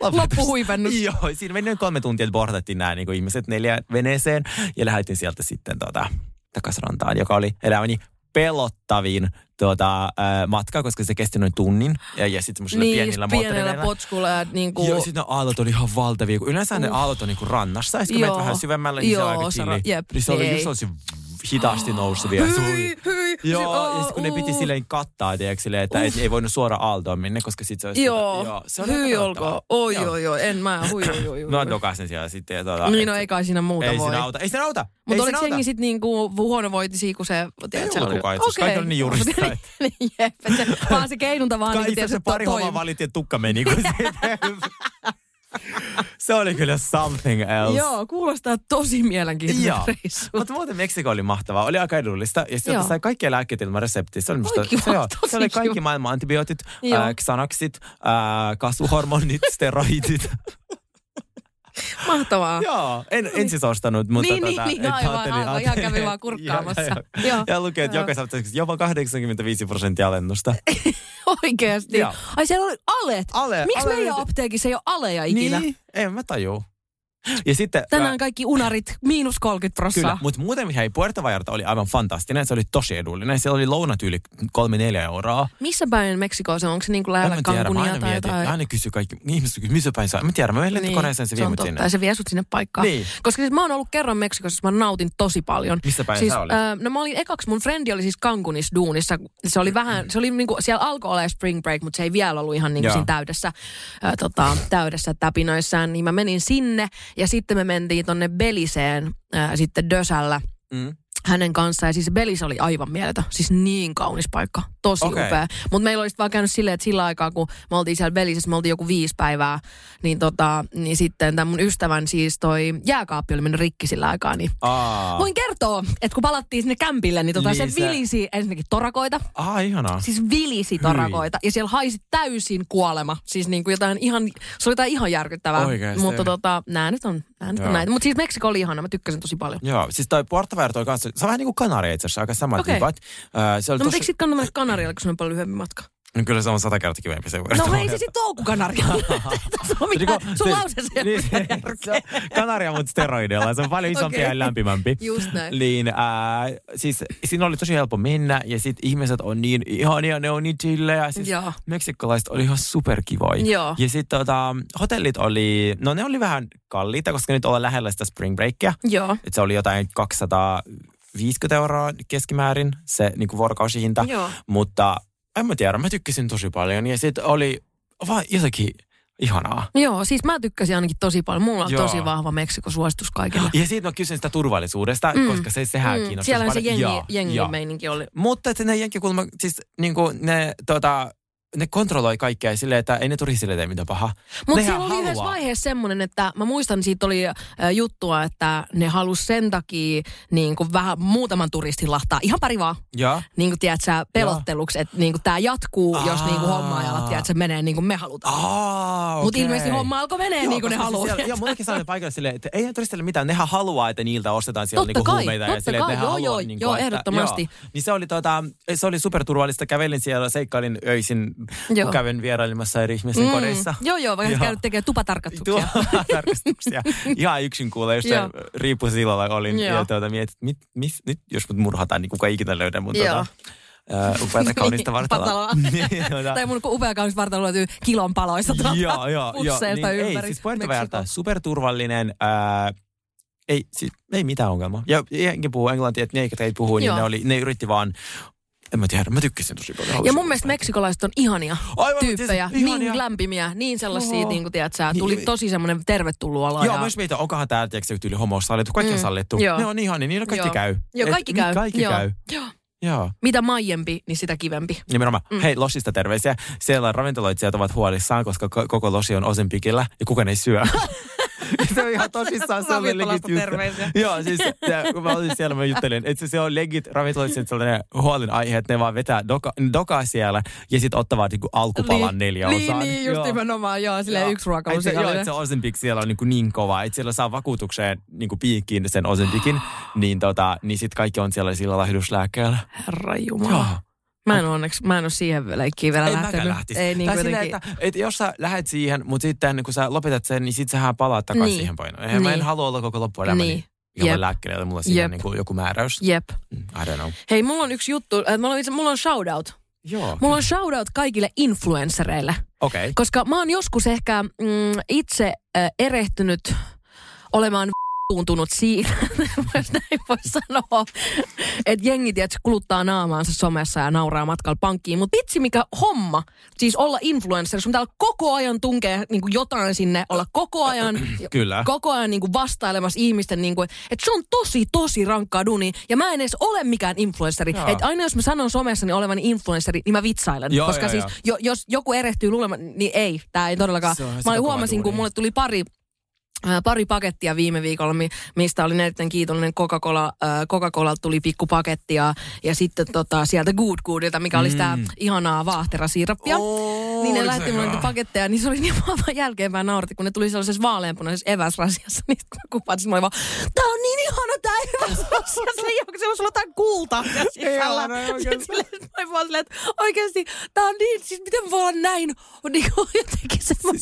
Loppuhuipennus. Joo, siinä meni noin kolme tuntia, että bordattiin nämä niin ihmiset neljä veneeseen ja lähdettiin sieltä sitten tota, takaisin rantaan, joka oli elämäni pelottavin tuota, äh, matka, koska se kesti noin tunnin. Ja, ja sitten semmoisilla Niin, pienillä pienellä potskulla ja niinku... Joo, sitten ne aallot oli ihan valtavia. kun Yleensä ne aallot on niinku rannassa, ja sitten kun menet Joo. vähän syvemmällä, niin se on Joo, aika chilli. jep, Niin se oli just hitaasti nousevia. Se Hyi, hyi. Joo, Se- ja sit kun ne piti uh. silleen kattaa, tiedätkö, silleen, että et, ei voinut suoraan aaltoon mennä, koska sit se olisi... Joo, se oli hyi olkoon. Oi, Joo. oi, oi, en mä, hui, hui, hui. Mä hui. dokasin siellä sitten. Ja tota, Niin et- no ei kai siinä muuta ei voi. siinä auta. Ei siinä auta. ei Mutta oliko jengi sitten niinku huonovoitisia, kun se... tiedät, ollut se- kukaan itse asiassa. Kaikki oli niin jurista, niin, Jep, se, vaan se keidunta vaan... Kai niinku, to- pari hommaa valittiin, että tukka meni. Kun se, se oli kyllä something else. Joo, kuulostaa tosi mielenkiintoinen Joo. reissu. Mutta muuten Meksiko oli mahtavaa. Oli aika edullista. Ja sitten Joo. sai kaikkia lääkkeitä ilman reseptiä. Se oli musta, Oi, kiva, se, joo, se oli kaikki kiva. maailman antibiootit, äh, xanaksit, äh, kasvuhormonit, steroidit. Mahtavaa. Joo, en, en siis ostanut, mutta Niin, niin, tota, niin, et aivan, ajattelin- aivan. Ihan kävi vaan kurkkaamassa. Ja, ja, Joo. ja, ja lukee, että jokaisessa jopa 85 prosenttia alennusta. Oikeasti. Joo. Ai siellä oli alet. Ale, Miksi meidän apteekissa ei ole aleja ikinä? Niin, en mä tajuu. Ja sitten... Tänään ää, kaikki unarit miinus 30 Kyllä, prossaa. mutta muuten hei, Puerto Vallarta oli aivan fantastinen. Se oli tosi edullinen. Siellä oli lounat yli 3-4 euroa. Missä päin Meksikoa se on? Onko se niinku En lähellä Cancunia tai mietin. jotain? Aina kysy kaikki, ihmiset kysyy, missä päin saa. Mä tiedän, mä menen lentokoneeseen, se vie on mut totta. sinne. Ja se vie sut sinne paikkaan. Niin. Koska siis mä oon ollut kerran Meksikossa, mä nautin tosi paljon. Missä päin siis, sä olit? Äh, no mä olin ekaksi, mun frendi oli siis Cancunissa duunissa. Se oli vähän, se oli niinku, siellä alkoi olla spring break, mutta se ei vielä ollut ihan niinku siinä täydessä, äh, tota, täydessä täpinöissään. Niin mä menin sinne ja sitten me mentiin tonne Beliseen äh, sitten Dösällä Mm. hänen kanssaan. Ja siis Belis oli aivan mieletön. Siis niin kaunis paikka. Tosi okay. upea. Mutta meillä olisi vaan käynyt silleen, että sillä aikaa, kun me oltiin siellä Belisessä, me oltiin joku viisi päivää, niin, tota, niin sitten tämän mun ystävän siis toi jääkaappi oli mennyt rikki sillä aikaa. Niin Aa, voin kertoa, että kun palattiin sinne kämpille, niin, tota, Niin se se- vilisi ensinnäkin torakoita. Aa ihanaa. Siis vilisi torakoita. Ja siellä haisi täysin kuolema. Siis niin kuin jotain ihan, se oli jotain ihan järkyttävää. Oikeesti? Mutta tota, nämä nyt on, nää nyt on näitä. Mutta siis Meksiko oli ihana, mä tykkäsin tosi paljon. Joo, siis toi Puerto oli kanssa, se on vähän niin kuin Kanaria itse asiassa, aika samat Okei. okay. vibat. Äh, se oli No mutta tosi, eikö sitten kannata mennä Kanarialle, kun se on paljon lyhyempi matka? No kyllä se on sata kertaa kivempi se No ei se sitten ole kuin kanaria. On mitään. Sun niin, mitään se on kanaria, mutta steroideilla. Se on paljon isompi Okei. ja lämpimämpi. Just näin. Niin, ää, siis siinä oli tosi helppo mennä ja sitten ihmiset on niin ihania, ne on niin chillejä. Siis meksikolaiset oli ihan superkivoja. Joo. Ja sitten tota, hotellit oli, no ne oli vähän kalliita, koska nyt ollaan lähellä sitä spring breakia. Joo. Et se oli jotain 250 euroa keskimäärin se niin kuin vuorokausihinta. Joo. Mutta en mä tiedä, mä tykkäsin tosi paljon. Ja sitten oli vaan jotenkin ihanaa. Joo, siis mä tykkäsin ainakin tosi paljon. Mulla on Joo. tosi vahva Meksiko-suositus kaikille. Ja siitä mä kysyn sitä turvallisuudesta, mm. koska se, sehän mm. kiinnostaa. Siellä se jengi, Joo, jengi joo. meininki oli. Mutta että ne jenki kuulemma, siis niin kuin ne, tota, ne kontrolloi kaikkea silleen, että ei ne turistille tee mitään pahaa. Mutta siellä oli yhdessä vaiheessa semmoinen, että mä muistan, siitä oli äh, juttua, että ne halus sen takia niin kuin vähän muutaman turistin lahtaa. Ihan pari vaan. Joo. Niin kuin tiedät sä, pelotteluksi, että niin kuin tämä jatkuu, jos niin kuin homma ajalat, tiedät sä, menee niin kuin me halutaan. Aa, Mutta ilmeisesti homma alkoi menee Joo, niin kuin ne haluaa. Siellä, joo, mullekin sanoin paikalla silleen, että ei turistille mitään. Nehän haluaa, että niiltä ostetaan siellä Totta niinku kai, huumeita. ja totta silleen, että kai, joo, haluaa joo, niinku, joo, että- ehdottomasti. Joo. Niin se oli, tota, se oli superturvallista. Kävelin siellä, seikkailin öisin, Joo. kävin vierailemassa eri ihmisten kodeissa. Joo, joo, vaikka käynyt tekemään tupatarkastuksia. Tuo tarkastuksia. Ihan yksin kuulee, just riippusillalla olin. Joo. Ja tuota, mietit, mit, mit, nyt jos mut murhataan, niin kuka ikinä löydä mun tuota, uh, upeata kaunista Niin, vartaloa. vartaloa. niin, tuota, tai mun upea kaunis vartalo löytyy kilon paloista tuolta joo, joo, joo. Niin, ympäri ei, siis. Vallarta, superturvallinen, ää, ei, siis, ei mitään ongelmaa. Ja jengi puhuu englantia, että ne, eikä ei puhu, niin Joo. ne, oli, ne yritti vaan, en mä tiedä, mä tykkäsin tosi paljon. Ja mun mielestä meksikolaiset on ihania Aivan, tyyppejä, siis ihania. niin lämpimiä, niin sellaisia, Joo. niin kuin tiedät sä, tuli Niin- tosi semmoinen tervetullut olo. Joo, ja... myös meitä, onkohan täällä, tiedätkö, tyyli homo sallittu, kaikki on Mm, sallittu. joo. Ne on ihania, niillä kaikki Joo. käy. Joo, Et kaikki mi- käy. Kaikki Joo. käy. Joo. Joo. Mitä maijempi, niin sitä kivempi. Nimenomaan. Mm. Hei, Losista terveisiä. Siellä ravintoloitsijat ovat huolissaan, koska ko- koko Losi on Ozempikillä ja kukaan ei syö. se on ihan tosissaan, se on legit terveisiä. Joo, siis ja, kun mä olin siellä, mä juttelin, että se on legit ravintoloitsijat sellainen huolenaihe, että ne vaan vetää doka, dokaa siellä ja sitten ottavat niinku alkupalan neljä niin, osaa. niin, just Joo. nimenomaan, joo, silleen Joo. yksi se, joo, että se Ozempic siellä on niin, kuin niin kova, että siellä saa vakuutukseen niin kuin piikkiin sen Ozempicin, niin, tota, niin sitten kaikki on siellä sillä lahduslääkkeellä. Herra Joo. Mä en onneksi, mä en ole siihen leikkiin vielä En lähtenyt. lähtisi. Ei niin tai silleen, että, että jos sä lähdet siihen, mutta sitten kun sä lopetat sen, niin sit sähän palaat takaisin Niin. siihen painoon. Eihän Mä en Niin. halua olla koko loppuelämäni Niin. niin. Jep. lääkkeellä, mulla siinä Jep. niin kuin joku määräys. Jep. Mm, I don't know. Hei, mulla on yksi juttu. Äh, mulla on, itse, mulla on shoutout. Joo. Mulla on shoutout kaikille influenssereille. Okei. Okay. Koska mä oon joskus ehkä mm, itse äh, erehtynyt olemaan tuntunut siitä, jos näin voi sanoa, että jengi tiedätkö, kuluttaa naamaansa somessa ja nauraa matkalla pankkiin. Mutta vitsi mikä homma, siis olla influencer, sun pitää olla koko ajan tunkea niin jotain sinne, olla koko ajan, Kyllä. koko ajan niin vastailemassa ihmisten, niin kuin, että se on tosi, tosi rankkaa duni. Ja mä en edes ole mikään influenceri. Että aina jos mä sanon somessa niin olevani influenceri, niin mä vitsailen. Joo, Koska joo, siis joo. jo, jos joku erehtyy luulemaan, niin ei, tämä ei todellakaan. Mä huomasin, kun mulle tuli pari pari pakettia viime viikolla, mi- mistä olin erittäin kiitollinen Coca-Cola. Ää, Coca-Colalta tuli pikku pakettia ja sitten tota, sieltä Good Goodilta, mikä oli sitä ihanaa vaahterasiirappia. Oo, niin ne oli lähti mulle niitä paketteja, niin se oli niin vaan jälkeenpäin nauratti, kun ne tuli sellaisessa vaaleanpunaisessa eväsrasiassa. Niin mä kuvasin, mä olin vaan, tää on niin ihana tää eväsrasia. Se ei ole, siellä on jotain kultaa siellä sisällä. Mä vaan silleen, että oikeesti, tää on niin, siis miten voi olla näin, on niin kuin jotenkin semmoinen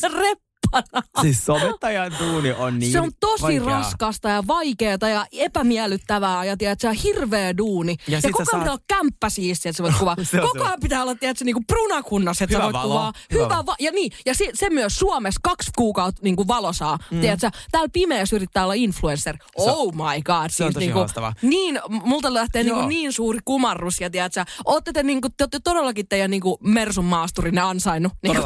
reppana. Siis somettajan duuni on niin se on tosi vaikeaa. raskasta ja vaikeaa ja epämiellyttävää ja tiedätkö, hirveä duuni. Ja, Ja koko ajan saat- pitää olla kämppä siistiä, että sä voit kuvaa. Se on koko se. ajan pitää olla, tiedätkö, niinku prunakunnas, että Hyvä sä voit valo. kuvaa. Hyvä Hyvä, va- ja niin, ja se, se myös Suomessa kaksi kuukautta niinku valo saa. Mm. Tiedätkö, täällä pimeässä yrittää olla influencer. Oh my god. se on siis tosi niinku, haastavaa. Niin, multa lähtee niinku niin suuri kumarrus ja tiedätkö, ootte te, niinku, te ootte todellakin teidän niinku Mersun maasturinne ansainnut. Niinku?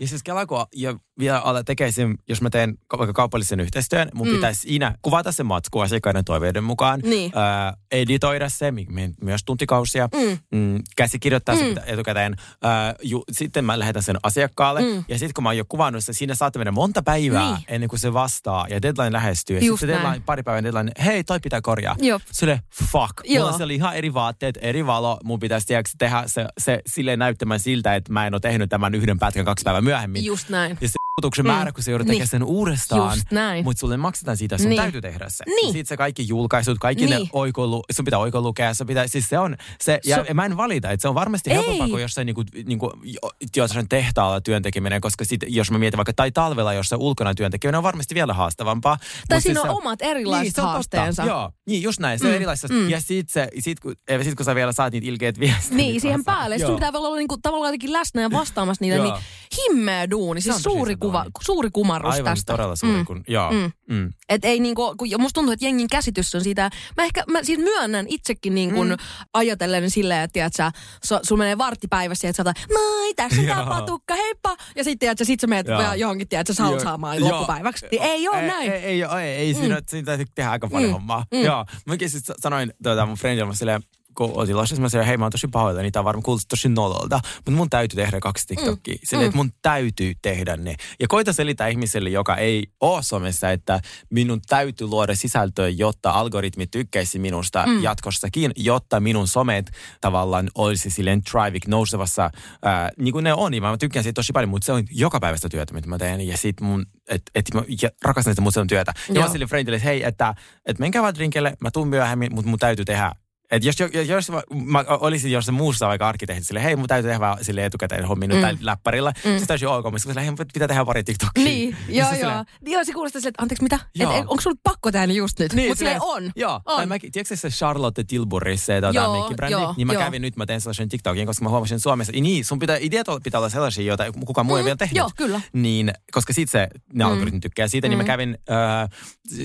Ja siis Kelako, ja vielä ala tekisin, jos mä teen ka- vaikka kaupallisen yhteistyön, mun mm. pitäisi siinä kuvata se matsku asiakkaiden toiveiden mukaan, Niin. ää, editoida se, mi- mi- myös tuntikausia, Mm. mm, käsikirjoittaa mm. se etukäteen. Ää, ju, sitten mä lähetän sen asiakkaalle, mm. ja sitten kun mä oon jo kuvannut sen, siinä saattaa mennä monta päivää Niin. ennen kuin se vastaa, ja deadline lähestyy. Ja Just sitten se deadline, pari päivän deadline, hei, toi pitää korjaa. Jop. Sille, fuck. Joo. Mulla se oli ihan eri vaatteet, eri valo. Mun pitäisi tiedätkö, tehdä se, se silleen näyttämään siltä, että mä en ole tehnyt tämän yhden pätkän kaksi päivää myöhemmin. Just näin. Ja se kulutuksen määrä, kun se joudut Niin. tekemään sen uudestaan. Just näin. Mutta sulle maksetaan siitä, sun Niin. täytyy tehdä se. Niin. Sitten se kaikki julkaisut, kaikki ne Niin. oikolu, sun pitää oikolukea, sun pitää, siis se on, se, ja Se- mä en valita, että se on varmasti Ei. helpompaa kuin jossain niinku, niinku, jo- jossain tehtaalla työntekeminen, koska sit, jos mä mietin vaikka, tai talvella jossain ulkona työntekeminen on varmasti vielä haastavampaa. Tai siinä siis on se- omat erilaiset niin, se on totta. haasteensa. Joo, niin just näin, se on Mm, erilaista. mm. Ja sit, se, sit, kun, ja sit kun sä vielä saat niitä ilkeät viestejä. Niin, siihen päälle. Sun pitää vielä olla niinku, tavallaan jotenkin läsnä ja vastaamassa niitä, niin himmeä duuni. Siis suuri, kuva, suuri kumarrus Aivan tästä. todella suuri, Mm. kun, joo. Mm. Mm. Et ei niinku, kun musta tuntuu, että jengin käsitys on siitä, mä ehkä, mä siis myönnän itsekin niin kuin mm. ajatellen silleen, että tiedät, sä, so, sulla menee varttipäivässä, että sä otat, moi, tässä on tää patukka, heippa. Ja sitten tiedät, sä, sit sä menet Joo. johonkin, tiedät, sä salsaamaan Joo. loppupäiväksi. Niin ei ole ei, näin. Ei, ei, ei, ei siinä, siinä täytyy tehdä aika paljon Mm. hommaa. Mm. Joo, mäkin sit sanoin tuota, mun friendille, mä silleen, kun oltiin lossissa, mä sanoin, hei mä oon tosi pahoillani, tää on varmaan kuulostaa tosi nololta, mutta mun täytyy tehdä kaksi TikTokia. Mm. Silleen, että mun täytyy tehdä ne. Ja koita selittää ihmiselle, joka ei ole somessa, että minun täytyy luoda sisältöä, jotta algoritmi tykkäisi minusta mm. jatkossakin, jotta minun somet tavallaan olisi silleen thriving nousevassa, ää, niin kuin ne on, niin mä tykkään siitä tosi paljon, mutta se on joka päivästä työtä, mitä mä teen. Ja sit mun, että et mä ja rakastan sitä, on työtä. Ja Joo. mä sille friendille, että hei, että, että menkää vaan drinkille, mä tuun myöhemmin, mutta mun täytyy tehdä et jos, jos, jos mä, mä olisin jossain muussa vaikka arkkitehti sille, hei mun täytyy tehdä sille etukäteen hommi nyt mm. läppärillä, mm. se täysin ok, mutta sille, hei pitää tehdä pari TikTokia. Niin, Ja joo, joo. silleen, Joo, se kuulostaa silleen, että anteeksi mitä? Joo. Et, onko sulla pakko tehdä just nyt? Niin, Mutta silleen on. Joo. On. Tai mäkin, tiedätkö se Charlotte Tilbury, se tota, Joo, meikkibrändi? joo, niin mä joo. kävin nyt, mä teen sellaisen TikTokin, koska mä huomasin Suomessa, niin sun pitää, ideat pitää olla sellaisia, joita kukaan muu ei Mm, vielä tehnyt. joo, kyllä. Niin, koska siitä se, ne algoritmi tykkää siitä, niin mä kävin äh,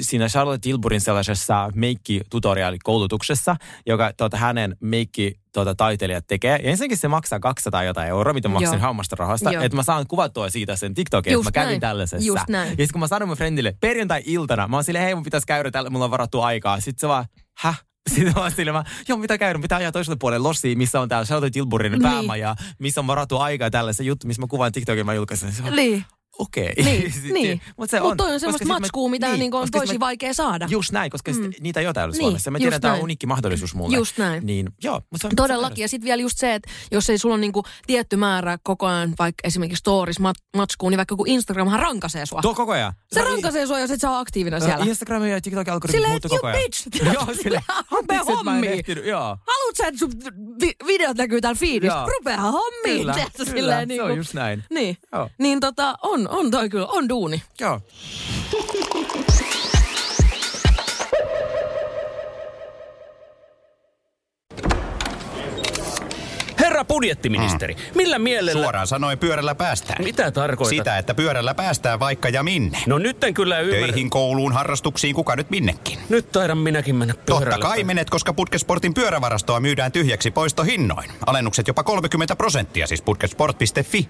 siinä Charlotte Tilburyn sellaisessa meikki-tutoriaalikoulutuksessa, joka tota, hänen meikki tuota, taiteilijat tekee. Ja ensinnäkin se maksaa 200 jotain euroa, mitä mä maksin Joo. hammasta rahasta, että mä saan kuvattua siitä sen TikTokin, että mä kävin näin. tällaisessa. Just näin. Ja sitten kun mä sanoin mun friendille perjantai-iltana, mä oon silleen, hei mun pitäisi käydä tällä, mulla on varattu aikaa. Sitten se vaan, häh? Sitten mä oon silleen, mä, joo mitä käydä, pitää ajaa toiselle puolelle lossiin, missä on täällä Charlotte Tilburin Niin. päämaja, missä on varattu aikaa tällaisen juttu, missä mä kuvaan TikTokin, mä julkaisen. Niin. Okei. Niin, Sit- niin. Mut se Mutta on. toi on semmoista matskua, mitä niin, niin, on tosi mä- vaikea saada. Just näin, koska mm. niitä ei ole täällä Niin, Suomessa. Mä tiedän, että tämä on uniikki mahdollisuus mulle. Just näin. Niin, joo. Mutta se on, Todellakin. Ja sitten vielä just se, että jos ei sulla ole niinku tietty määrä koko ajan vaikka esimerkiksi stories mat- matskuun, niin vaikka kun Instagramhan rankaisee sua. Tuo koko ajan. se rankaisee sua, jos et sä ole aktiivinen siellä. Instagram ja TikTok algoritmit Silleen, muuttuu you koko ajan. bitch! Joo, silleen. Rupea Anteeksi, että mä en hommiin. Joo. Haluat sä, että sun vi- videot näkyy täällä feedissä? Joo. Rupea hommiin. Kyllä, silleen se niinku- on just näin. Niin. Joo. Niin tota, on, on toi kyllä, on duuni. Joo. Herra budjettiministeri, millä mielellä... Suoraan sanoen pyörällä päästään. Mitä tarkoitat? Sitä, että pyörällä päästään vaikka ja minne. No nyt en kyllä ymmärrä. Töihin, kouluun, harrastuksiin, kuka nyt minnekin. Nyt taidan minäkin mennä pyörälle. Totta kai menet, koska Putkesportin pyörävarastoa myydään tyhjäksi poistohinnoin. Alennukset jopa 30 prosenttia, siis putkesport.fi.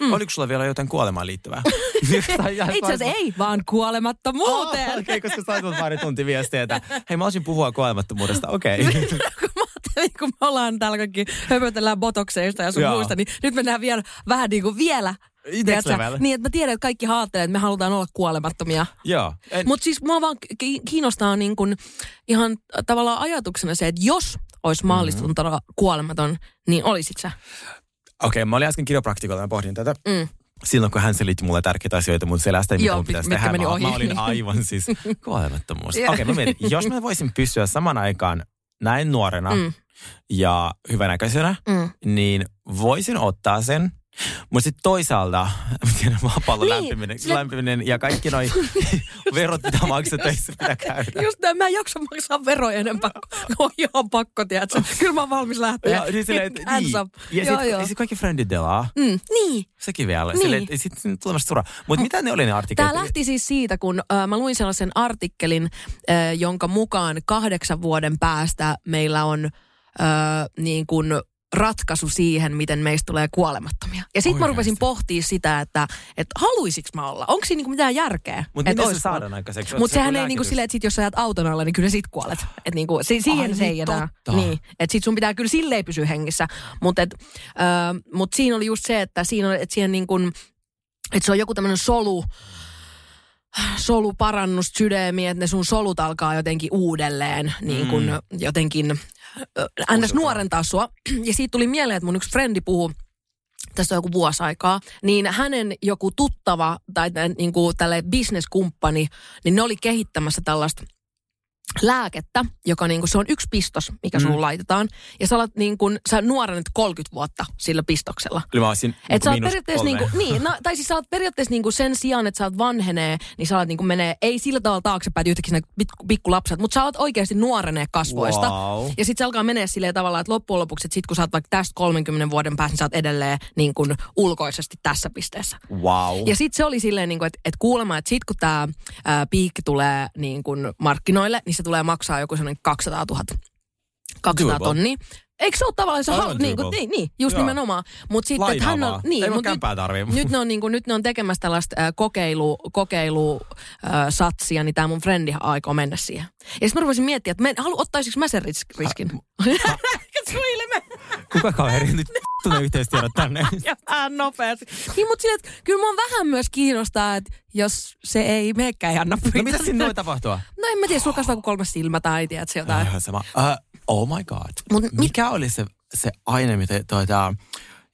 Mm. Oliko sulla vielä jotain kuolemaan liittyvää? Itse asiassa ei, vaan kuolemattomuuteen. Oh, Okei, okay, koska sait pari tuntia viestiä, että hei mä olisin puhua kuolemattomuudesta. Okei. Okay. ajattelin, kun me ollaan täällä kaikki höpötellään botokseista ja sun Joo. muista, niin nyt mennään vielä vähän niin kuin vielä. Niin, että mä tiedän, että kaikki ajattelee, että me halutaan olla kuolemattomia. Joo. En, Mutta siis mua vaan ki- kiinnostaa niin kun ihan tavallaan ajatuksena se, että jos olisi mahdollista Mm-hmm. kuolematon, niin olisit sä. Okei, okay, mä olin äsken kirjopraktikolla ja pohdin tätä. Mm. Silloin kun hän selitti mulle tärkeitä asioita mun selästä, mitä Joo, mun pitäisi tehdä, mä, ohi. mä olin Niin. aivan siis kuolemattomuus. Okei, okay, mä mietin, jos mä voisin pysyä saman aikaan näin nuorena Mm. ja hyvänäköisenä, Mm. niin voisin ottaa sen. Mutta sitten toisaalta, mä tiedän, maapallon Niin, lämpiminen, sille- lämpiminen ja kaikki noi verot, mitä maksaa töissä, pitää käydä. Just näin, mä en jaksa maksaa veroja enempää, kun on ihan pakko, tiedätkö? Kyllä mä oon valmis lähteä. Ja, niin, silleen, niin. ja joo, sitten joo. sit kaikki friendit delaa. Mm, niin. Sekin vielä. Niin. Silleen, että sitten tulemassa sura. Mutta mitä ne oli ne artikkelit? Tämä lähti siis siitä, kun äh, mä luin sellaisen artikkelin, äh, jonka mukaan kahdeksan vuoden päästä meillä on äh, niin kuin ratkaisu siihen, miten meistä tulee kuolemattomia. Ja sitten mä rupesin pohtimaan sitä, että, että haluaisinko mä olla? Onko siinä niinku mitään järkeä? Mutta Et miten se saadaan aikaiseksi? Mutta se sehän ei niinku silleen, että sit jos sä jäät auton alla, niin kyllä sit kuolet. Et niinku, si- siihen Ai se ei niin, enää. totta. Niin, että sit sun pitää kyllä silleen pysyä hengissä. Mutta äh, mut siinä oli just se, että siinä on, että siihen niin kuin, että se on joku tämmöinen solu, soluparannus sydämiin, että ne sun solut alkaa jotenkin uudelleen, niin kuin Mm. jotenkin ns. nuorentaa sua. Ja siitä tuli mieleen, että mun yksi frendi puhuu, tästä on joku vuosi aikaa, niin hänen joku tuttava tai niin kuin tälle bisneskumppani, niin ne oli kehittämässä tällaista lääkettä, joka niin kuin, se on yksi pistos, mikä mm. sulla laitetaan. Ja sä, olet, niin kuin, sä nuorennet 30 vuotta sillä pistoksella. Kyllä mä olisin Et sä oot periaatteessa niinku, niin, no, tai siis sä oot periaatteessa niinku sen sijaan, että sä oot vanhenee, niin sä oot niinku menee, ei sillä tavalla taaksepäin, että yhtäkkiä sinne pikku, pikkulapset, mutta sä oot oikeasti nuorenee kasvoista. Wow. Ja sit se alkaa menee silleen tavalla, että loppujen lopuksi, että sit kun sä oot vaikka tästä 30 vuoden päästä, niin sä oot edelleen niin kuin ulkoisesti tässä pisteessä. Wow. Ja sitten se oli silleen, niin kuin, että, että kuulemma, että sit kun tämä piikki tulee niin kuin markkinoille, niin se tulee maksaa joku sellainen 200 000. 200 Doable. tonnia. Eikö se ole tavallaan se, Aivan hal- niin, kuin, niin, niin, just Joo. nimenomaan. Mutta sitten, että hän on, niin, Ei mun mut nyt, tarvii. nyt ne on, niin kuin, nyt ne on tekemässä tällaista äh, kokeilu, kokeilu äh, satsia, niin tämä mun frendi aikoo mennä siihen. Ja sitten mä rupesin miettimään, että men, halu, ottaisinko mä sen ris- riskin? Suilemme. Kuka kaveri nyt tunne yhteistiedot tänne? ja vähän nopeasti. Niin, mutta silleen, että kyllä mua vähän myös kiinnostaa, että jos se ei meekään Janna No mitä siinä voi tapahtua? No en mä tiedä, sulla kasvaa kuin kolme silmä tai tiedät se jotain. Ihan sama. Uh, oh my god. Mut mit- Mikä oli se, se aine, mitä tuota,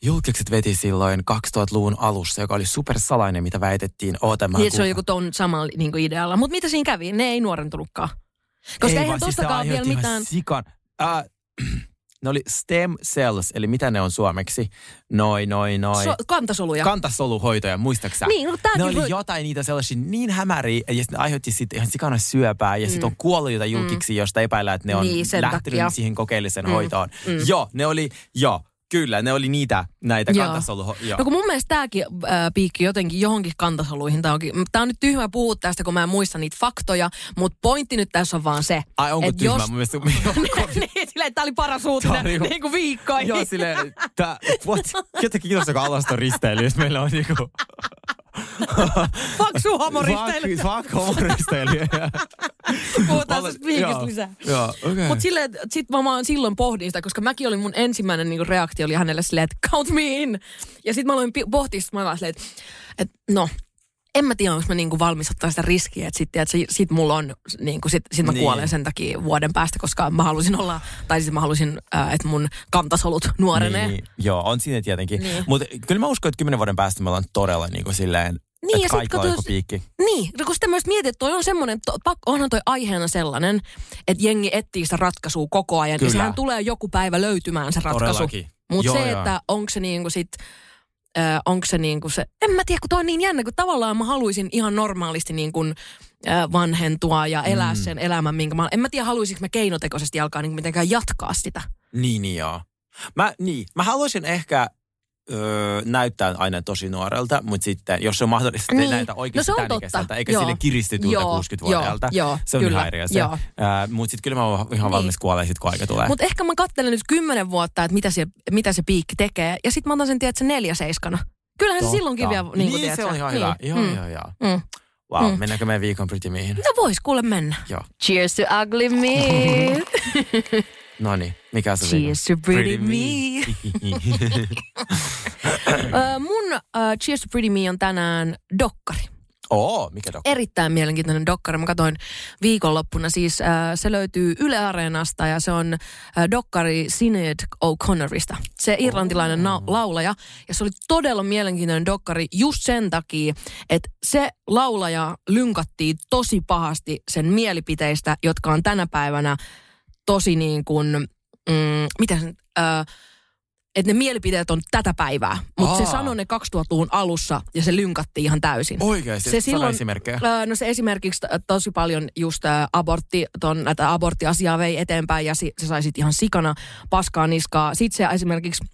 julkikset veti silloin 2000-luvun alussa, joka oli supersalainen, mitä väitettiin. Oota, mä Niin, se on joku ton samalla niin idealla. Mutta mitä siinä kävi? Ne ei nuorentunutkaan. Koska Ei eihän vaan, siis tostakaan vielä mitään... Sikan. Uh, ne oli stem cells, eli mitä ne on suomeksi? Noi, noi, noi. So, kantasoluja. Kantasoluhoitoja, muistaaksä? Niin, no ne oli voi- jotain niitä sellaisia niin hämäriä, ja sitten aiheutti sitten ihan sikana syöpää, ja sitten on kuollut jotain julkiksi, josta epäillään, että ne on Mm. Niin, lähtenyt takia. siihen kokeelliseen hoitoon. Joo, ne oli, joo, kyllä, ne oli niitä, näitä Joo. kantasoluho... Joo. No kun mun mielestä tämäkin äh, piikki jotenkin johonkin kantasoluihin. Tää, onkin, tää on nyt tyhmä puhua tästä, kun mä en muista niitä faktoja, mutta pointti nyt tässä on vaan se. Ai onko tyhmä? jos- Mun mielestä... niin, silleen, tää oli paras uutinen, niin kuin viikkoihin. Joo, silleen, tää, what? Jotenkin alaston risteily, jos meillä on niinku... Paksu homoristeily. Fuck, fuck homoristeily. Puhutaan joo, lisää. Joo, okei. Mutta silleen, että sit mä vaan silloin pohdin sitä, koska mäkin olin mun ensimmäinen niinku reaktio oli hänelle silleen, että count me in. Ja sitten mä aloin pohtia, sit mä olin vaan silleen, että, että no, en mä tiedä, onko mä niinku valmis ottaa sitä riskiä, että sitten, että sit, sit mulla on, niinku, sit, sit mä Niin. kuolen sen takia vuoden päästä, koska mä halusin olla, tai siis mä halusin, äh, että mun kantasolut nuorenee. Niin, niin. Joo, on siinä tietenkin. Niin. Mutta kyllä mä uskon, että kymmenen vuoden päästä me ollaan todella niin kuin silleen, Niin, että kaikilla on joku piikki. Niin, no kun sitä myös mietit, että toi on semmoinen, to, onhan toi aiheena sellainen, että jengi etsii sitä ratkaisua koko ajan. Kyllä. Ja sehän tulee joku päivä löytymään se ratkaisu. Mutta se, joo. että onko se niinku sit, äh, onko se niinku se, en mä tiedä, kun toi on niin jännä, kun tavallaan mä haluaisin ihan normaalisti niin kuin, äh, vanhentua ja elää Mm. sen elämän, minkä mä, en mä tiedä, haluaisinko mä keinotekoisesti alkaa niin mitenkään jatkaa sitä. Niin, niin joo. Mä, niin, mä haluaisin ehkä öö, näyttää aina tosi nuorelta, mutta sitten, jos se on mahdollista, niin. Niin. näytä No oikeasti se on tämän totta. ikäiseltä, eikä Joo. sille kiristetulta Joo, 60-vuotiaalta. joo, joo, se on kyllä, ihan asia. joo. Äh, mutta sitten kyllä mä oon ihan Niin. valmis kuolemaan sit, kun aika tulee. Mutta ehkä mä katselen nyt kymmenen vuotta, että mitä se, mitä se piikki tekee, ja sitten mä otan sen, tiedätkö, neljä seiskana. Kyllähän se Totta. silloinkin vielä, niin, niin se on ihan hyvä. Joo, Mm. joo, joo. Mm. Wow, Mm. mennäänkö meidän viikon Pretty Mihin? No vois kuule mennä. Joo. Cheers to ugly me. No niin, mikä se Cheers to pretty me. me. Ö, mun uh, Cheers to Pretty Me on tänään dokkari. Oo, mikä dok? Erittäin mielenkiintoinen dokkari. Mä katsoin viikonloppuna. Siis äh, se löytyy Yle Areenasta ja se on äh, dokkari Sinead O'Connorista. Se irlantilainen na- laulaja. Ja se oli todella mielenkiintoinen dokkari just sen takia, että se laulaja lynkattiin tosi pahasti sen mielipiteistä, jotka on tänä päivänä tosi niin kuin, mm, mitä se, äh, että ne mielipiteet on tätä päivää. Mutta se sanoi ne 2000-luvun alussa ja se lynkattiin ihan täysin. Oikeasti, Se silloin- esimerkkejä. No se esimerkiksi tosi paljon just ä, abortti, ton, näitä aborttiasiaa vei eteenpäin ja si, se sai sitten ihan sikana paskaa niskaa. Sitten se esimerkiksi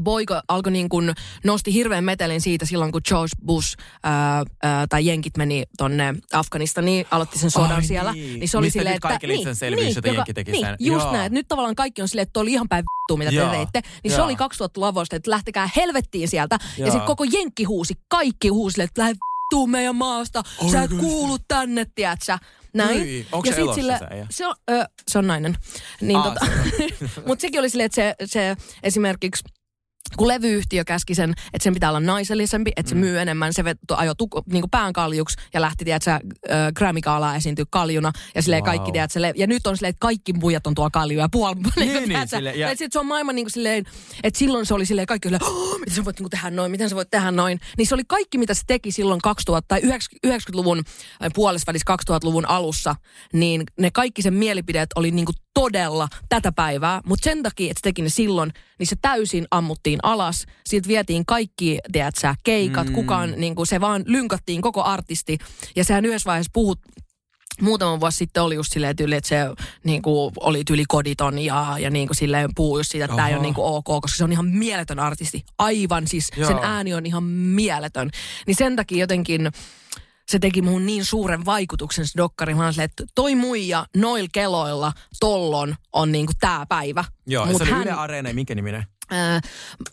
Boiko alkoi niin kuin, nosti hirveän metelin siitä silloin, kun George Bush ää, ää, tai jenkit meni tonne Afganistaniin, aloitti sen sodan Ai siellä. niin. Niin se oli Mistä silleen, nyt kaikille että... itsestäänselvyys, että jenki teki niin, sen. just Joo. näin. että Nyt tavallaan kaikki on silleen, että oli ihan päin vittua, mitä Joo. te teitte. Niin se Joo. oli 2000-luvusta, että lähtekää helvettiin sieltä. Ja Joo. sitten koko jenkki huusi, kaikki huusi, että lähde vittuun meidän maasta. Sä et kuulu tänne, tiedätkö? Näin. Hyi, onko ja se elossa sille, se se, on, ö, se on nainen. Niin Aa, tota, mutta sekin oli silleen, että se, se esimerkiksi kun levyyhtiö käski sen, että sen pitää olla naisellisempi, että se Mm. myy enemmän, se vet, ajoi tuku, niin pään kaljuksi ja lähti, tiedätkö, äh, Grammy-gaalaa esiintyä kaljuna. Ja, silleen Wow. kaikki, tiedätkö, le- ja nyt on silleen, että kaikki muijat on tuolla kaljuja ja puoli. Niin, niin, silleen, ja- ja... sit se on maailman niin kuin silleen, että silloin se oli silleen, kaikki oli, oh, miten sä voit niin tehdä noin, miten sä voit tehdä noin. Niin se oli kaikki, mitä se teki silloin 2000 tai 90-luvun äh, puolesvälissä 2000-luvun alussa, niin ne kaikki sen mielipideet oli niin kuin todella tätä päivää, mutta sen takia, että se teki ne silloin, niin se täysin ammuttiin alas. Siitä vietiin kaikki, tiedät sä, keikat, mm. kukaan, niin kuin se vaan lynkattiin koko artisti. Ja sehän yhdessä vaiheessa puhut, muutama vuosi sitten oli just silleen tyyli, että se niin kuin, oli tyyli koditon ja, ja niin kuin silleen puhuu just siitä, että tämä ei ole niin kuin ok, koska se on ihan mieletön artisti. Aivan siis, Joo. sen ääni on ihan mieletön. Niin sen takia jotenkin se teki muhun niin suuren vaikutuksen se dokkari. Mä olin että toi muija noilla keloilla tollon on niinku tää päivä. Joo, Mut se oli hän- Yle Areena, minkä niminen? Äh,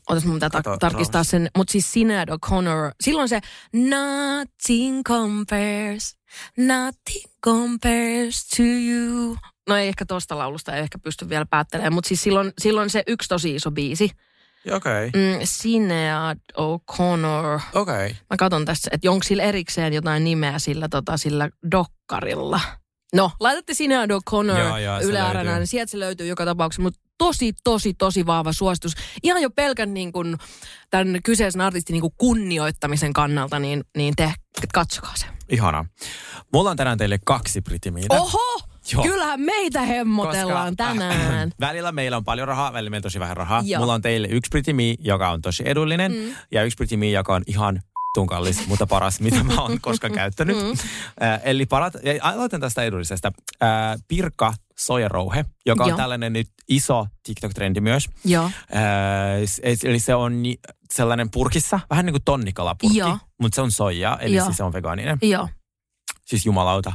otas mun pitää tar- tarkistaa sen, mutta siis Sinead O'Connor, silloin se Nothing compares, nothing compares to you. No ei ehkä tosta laulusta, ei ehkä pysty vielä päättelemään, mutta siis silloin, silloin se yksi tosi iso biisi. Okei. Mm, Sinead O'Connor. Okei. Mä katson tässä, että onko sillä erikseen jotain nimeä sillä, tota, sillä dokkarilla. No, laitatte Sinead O'Connor. Areenaan, niin sieltä se löytyy joka tapauksessa. Mutta tosi, tosi, tosi vahva suositus. Ihan jo pelkän niin kun, tämän kyseisen artistin niin kun kunnioittamisen kannalta, niin, niin te katsokaa se. Ihanaa. Mulla on tänään teille kaksi britimiitä. Oho! Joo. Kyllähän meitä hemmotellaan Koska- tänään. Välillä meillä on paljon rahaa, välillä meillä on tosi vähän rahaa. Joo. Mulla on teille yksi Pretty Me, joka on tosi edullinen, mm. ja yksi Pretty Me, joka on ihan tun kallis, mutta paras, mitä mä oon koskaan käyttänyt. Mm. Äh, eli parat, ja aloitan tästä edullisesta. Äh, Pirkka Sojarouhe, joka on Joo. tällainen nyt iso TikTok-trendi myös. Joo. Äh, eli se on sellainen purkissa, vähän niin kuin tonnikalapurkki, Joo. mutta se on soijaa, eli Joo. siis se on vegaaninen. Joo, Siis jumalauta.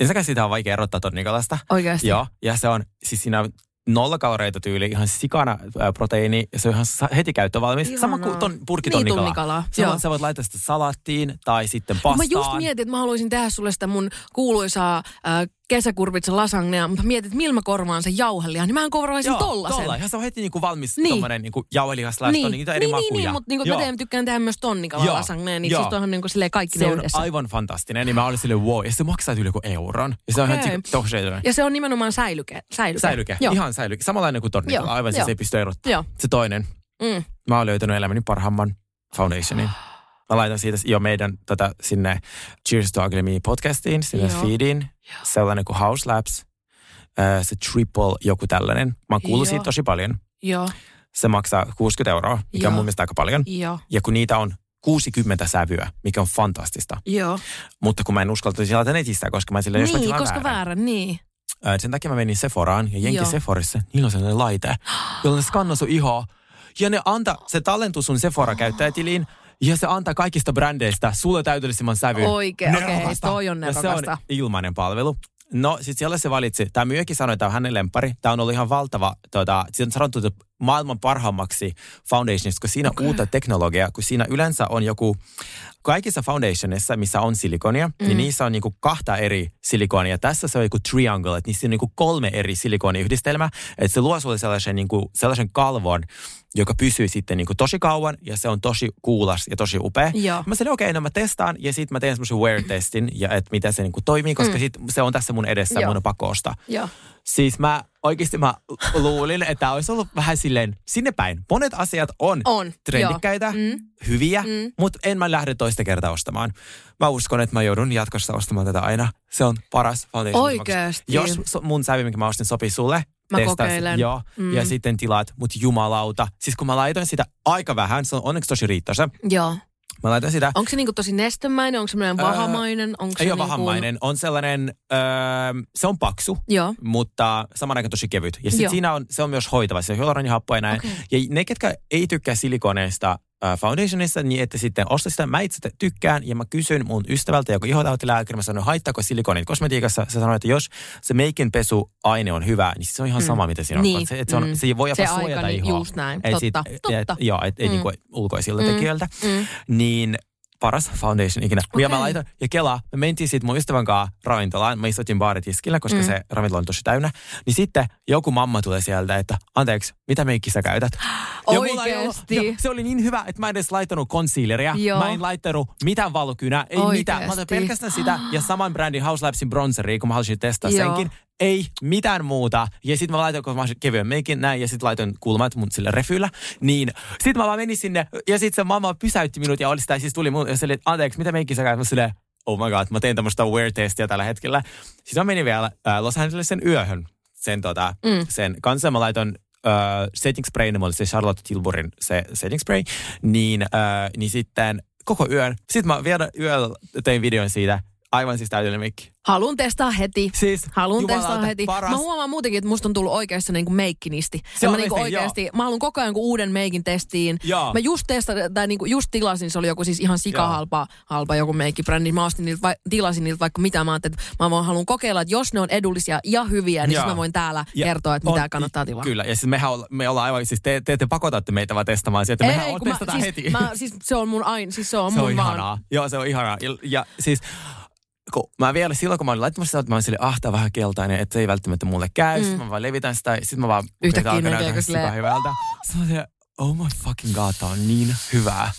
Ensinnäkin sitä on vaikea erottaa tonnikalasta. oikeasti. Joo, ja se on siis siinä on nolla kaloreita tyyli, ihan sikana proteiini, ja se on ihan sa- heti käyttövalmis. Ihanaa. Sama kuin ton, purkki Niin, tonnikalaa. tonnikalaa, Sä, voit, laittaa sitä salaattiin tai sitten Mä pastaan. just mietin, että mä haluaisin tehdä sulle sitä mun kuuluisaa äh, kesäkurvitsa lasagnea, mutta mietin, että millä mä korvaan sen jauhelihan, niin mähän korvaisin Joo, tollasen. tolla. Ihan se on heti niinku valmis Niin. niin. tommonen niinku jauhelihas slash Niin, tonni, niitä eri niin, niin, makuja. niin, mutta niinku, mä Joo. teen, tykkään tehdä myös tonnikala Joo, lasagnea, niin joo. siis tuohon niinku silleen kaikki se ne on yhdessä. aivan fantastinen, niin mä olin silleen wow, ja se maksaa yli joku euron. Ja se on tosi edullinen. Ja se on nimenomaan säilyke. Säilyke. Säilyke, Joo. ihan säilyke. Samanlainen kuin tonnikala, Joo, aivan siis joo. ei pysty erottamaan. Joo. Se toinen, Mm. mä oon löytänyt elämäni parhaimman foundationin. Mä laitan siitä jo meidän tota, sinne Cheers to Me podcastiin, sinne Joo. feediin. Sellainen kuin House Labs. Äh, se triple joku tällainen. Mä oon kuullut Joo. siitä tosi paljon. Joo, Se maksaa 60 euroa, mikä Joo. on mun mielestä aika paljon. joo, Ja kun niitä on 60 sävyä, mikä on fantastista. joo. Mutta kun mä en uskaltaisi tilata netistä, koska mä silleen, jos mä Niin, koska väärän. väärän, niin. Äh, sen takia mä menin Sephoraan ja jenki Joo. Sephorissa, niillä on sellainen laite, jolla ne skannaa sun ihoa. Ja ne antaa, se tallentuu sun Sephora-käyttäjätiliin ja se antaa kaikista brändeistä sulle täydellisemmän sävyn. Oikein, okei, Nerokasta. toi on Ja se on ilmainen palvelu. No, sit siellä se valitsi. Tämä myyjäkin sanoi, että tämä on hänen lempari. Tämä on ollut ihan valtava, tuota, siitä on sanottu että maailman parhaammaksi foundationista, kun siinä okay. uutta teknologiaa, kun siinä yleensä on joku, kaikissa foundationissa, missä on silikonia, mm. niin niissä on niinku kahta eri silikonia. Tässä se on joku triangle, että niissä on niinku kolme eri silikoniyhdistelmää. Että se luo sulle sellaisen, niinku, sellaisen kalvon, joka pysyy sitten niinku tosi kauan ja se on tosi kuulas ja tosi upea. Joo. Mä sanoin, okei, okay, no mä testaan ja sitten mä teen semmoisen wear-testin ja että miten se niinku toimii, koska mm. sit se on tässä mun edessä, Joo. mun on pakko ostaa. Joo. Siis mä oikeasti mä luulin, että olisi ollut vähän silleen sinne päin. Monet asiat on, On, trendikkäitä. Mm. hyviä, Mm. mutta en mä lähde toista kertaa ostamaan. Mä uskon, että mä joudun jatkossa ostamaan tätä aina. Se on paras foundation. Oikeesti? Jos mun sävy, minkä mä ostin, sopii sulle, Mä testaa se- kokeilen. Joo, Mm. ja sitten tilaat, mutta jumalauta. Siis kun mä laitoin sitä aika vähän, se on onneksi tosi riittäisä. Joo. Mä laitan sitä. Onko se niinku tosi nestemäinen, onko se semmoinen Öö, vahamainen? Onko se Ei ole niinku- vahamainen. On sellainen, öö, se on paksu, Joo. mutta saman aikaan tosi kevyt. Ja sitten siinä on, se on myös hoitava. Se on hyaluronihappoa ja näin. Okei. Ja ne, ketkä ei tykkää silikoneista foundationista, niin että sitten osta sitä. Mä itse tykkään ja mä kysyn mun ystävältä, joka ihotautilääkäri, mä sanoin, haittaako silikonit kosmetiikassa? Se sanoi, että jos se meikin pesuaine on hyvä, niin se on ihan sama, mitä siinä on. Niin, Se, että se, on, mm. se voi jopa Se suojata aika, niin ihoa. just näin. Et Totta, et, totta. joo, et, ei Mm. niinku ulkoisilta Mm, tekijöiltä. mm. Niin paras foundation ikinä. Ja mä laitan, ja Kela, me mentiin sitten mun ystävän kanssa ravintolaan. Mä istuttiin baaritiskillä, koska Mm. se ravintola on tosi täynnä. Niin sitten joku mamma tulee sieltä, että anteeksi, mitä meikki sä käytät? Ollut- Oikeesti? ja se oli niin hyvä, että mä en edes laittanut concealeria. Joo. Mä en laittanut mitään valokynää, ei Oikeesti? mitään. Mä otan pelkästään sitä ja saman brändin House Labsin bronzeria, kun mä halusin testaa Joo. senkin. Ei mitään muuta. Ja sitten mä laitoin, kun mä kevyen meikin näin, ja sitten laitoin kulmat mun sille refyllä. Niin sitten mä vaan menin sinne, ja sitten se mamma pysäytti minut, ja oli sitä, ja siis tuli mun, ja että anteeksi, mitä meikki sä käyt? Mä silleen, oh my god, mä teen tämmöistä wear-testiä tällä hetkellä. Sitten mä menin vielä äh, Los Angelesin yöhön sen, tota, mm. sen kanssa. Mä laitoin äh, setting spray, niin oli se Charlotte Tilburin se setting spray, niin, äh, niin sitten koko yön. Sitten mä vielä yöllä tein videon siitä, aivan siis täydellinen meikki. Haluan testaa heti. Siis Haluan jumalauta, testaa heti. paras. Mä huomaan muutenkin, että musta on tullut oikeasti niin kuin meikkinisti. Se Ja on mä niinku oikeasti, mä haluan koko ajan uuden meikin testiin. Joo. Mä just testasin, tai niinku just tilasin, se oli joku siis ihan sikahalpa halpa joku meikkibrändi. Mä ostin niiltä, vai, tilasin niiltä vaikka mitä. Mä ajattelin, että mä vaan haluan kokeilla, että jos ne on edullisia ja hyviä, niin sit mä voin täällä Ja kertoa, että mitä on- kannattaa tilaa. Kyllä, ja siis mehän olla, me ollaan aivan, siis te, te, te pakotatte meitä vaan testamaan sieltä. Mehän on kun mä, testataan siis, heti. Mä, siis se on mun aina, siis se on se mun on vaan. ihanaa. Joo, se on ihanaa. Ja, ja siis kun mä vielä silloin, kun mä olin laittamassa sitä, että mä olin sille, ah, on vähän keltainen, että se ei välttämättä mulle käy. Mm. Sitten mä vaan levitän sitä, sitten mä vaan... Yhtäkkiä näyttää silleen- hyvältä. Sitten mä oh my fucking god, tää on niin hyvää.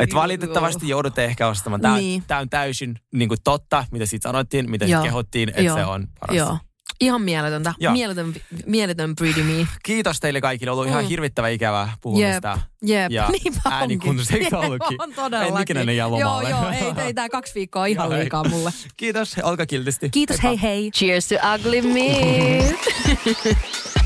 Et valitettavasti joudutte ehkä ostamaan. Tää, Niin. tää on täysin niin kuin totta, mitä siitä sanottiin, mitä siitä kehottiin, että se on paras. Joo. Ihan mieletöntä. Joo. Mieletön, mieletön pretty me. Kiitos teille kaikille. On ollut ihan Mm. hirvittävän ikävää puhumista. Jep, Ja niinpä ääni onkin. kunnossa, eikö se ollutkin? on todellakin. En ikinä ne jää Joo, lomalle. joo, ei, ei tää kaksi viikkoa on ihan Joo, ei. liikaa mulle. Kiitos, olkaa kiltisti. Kiitos, hei hei. Cheers to ugly me.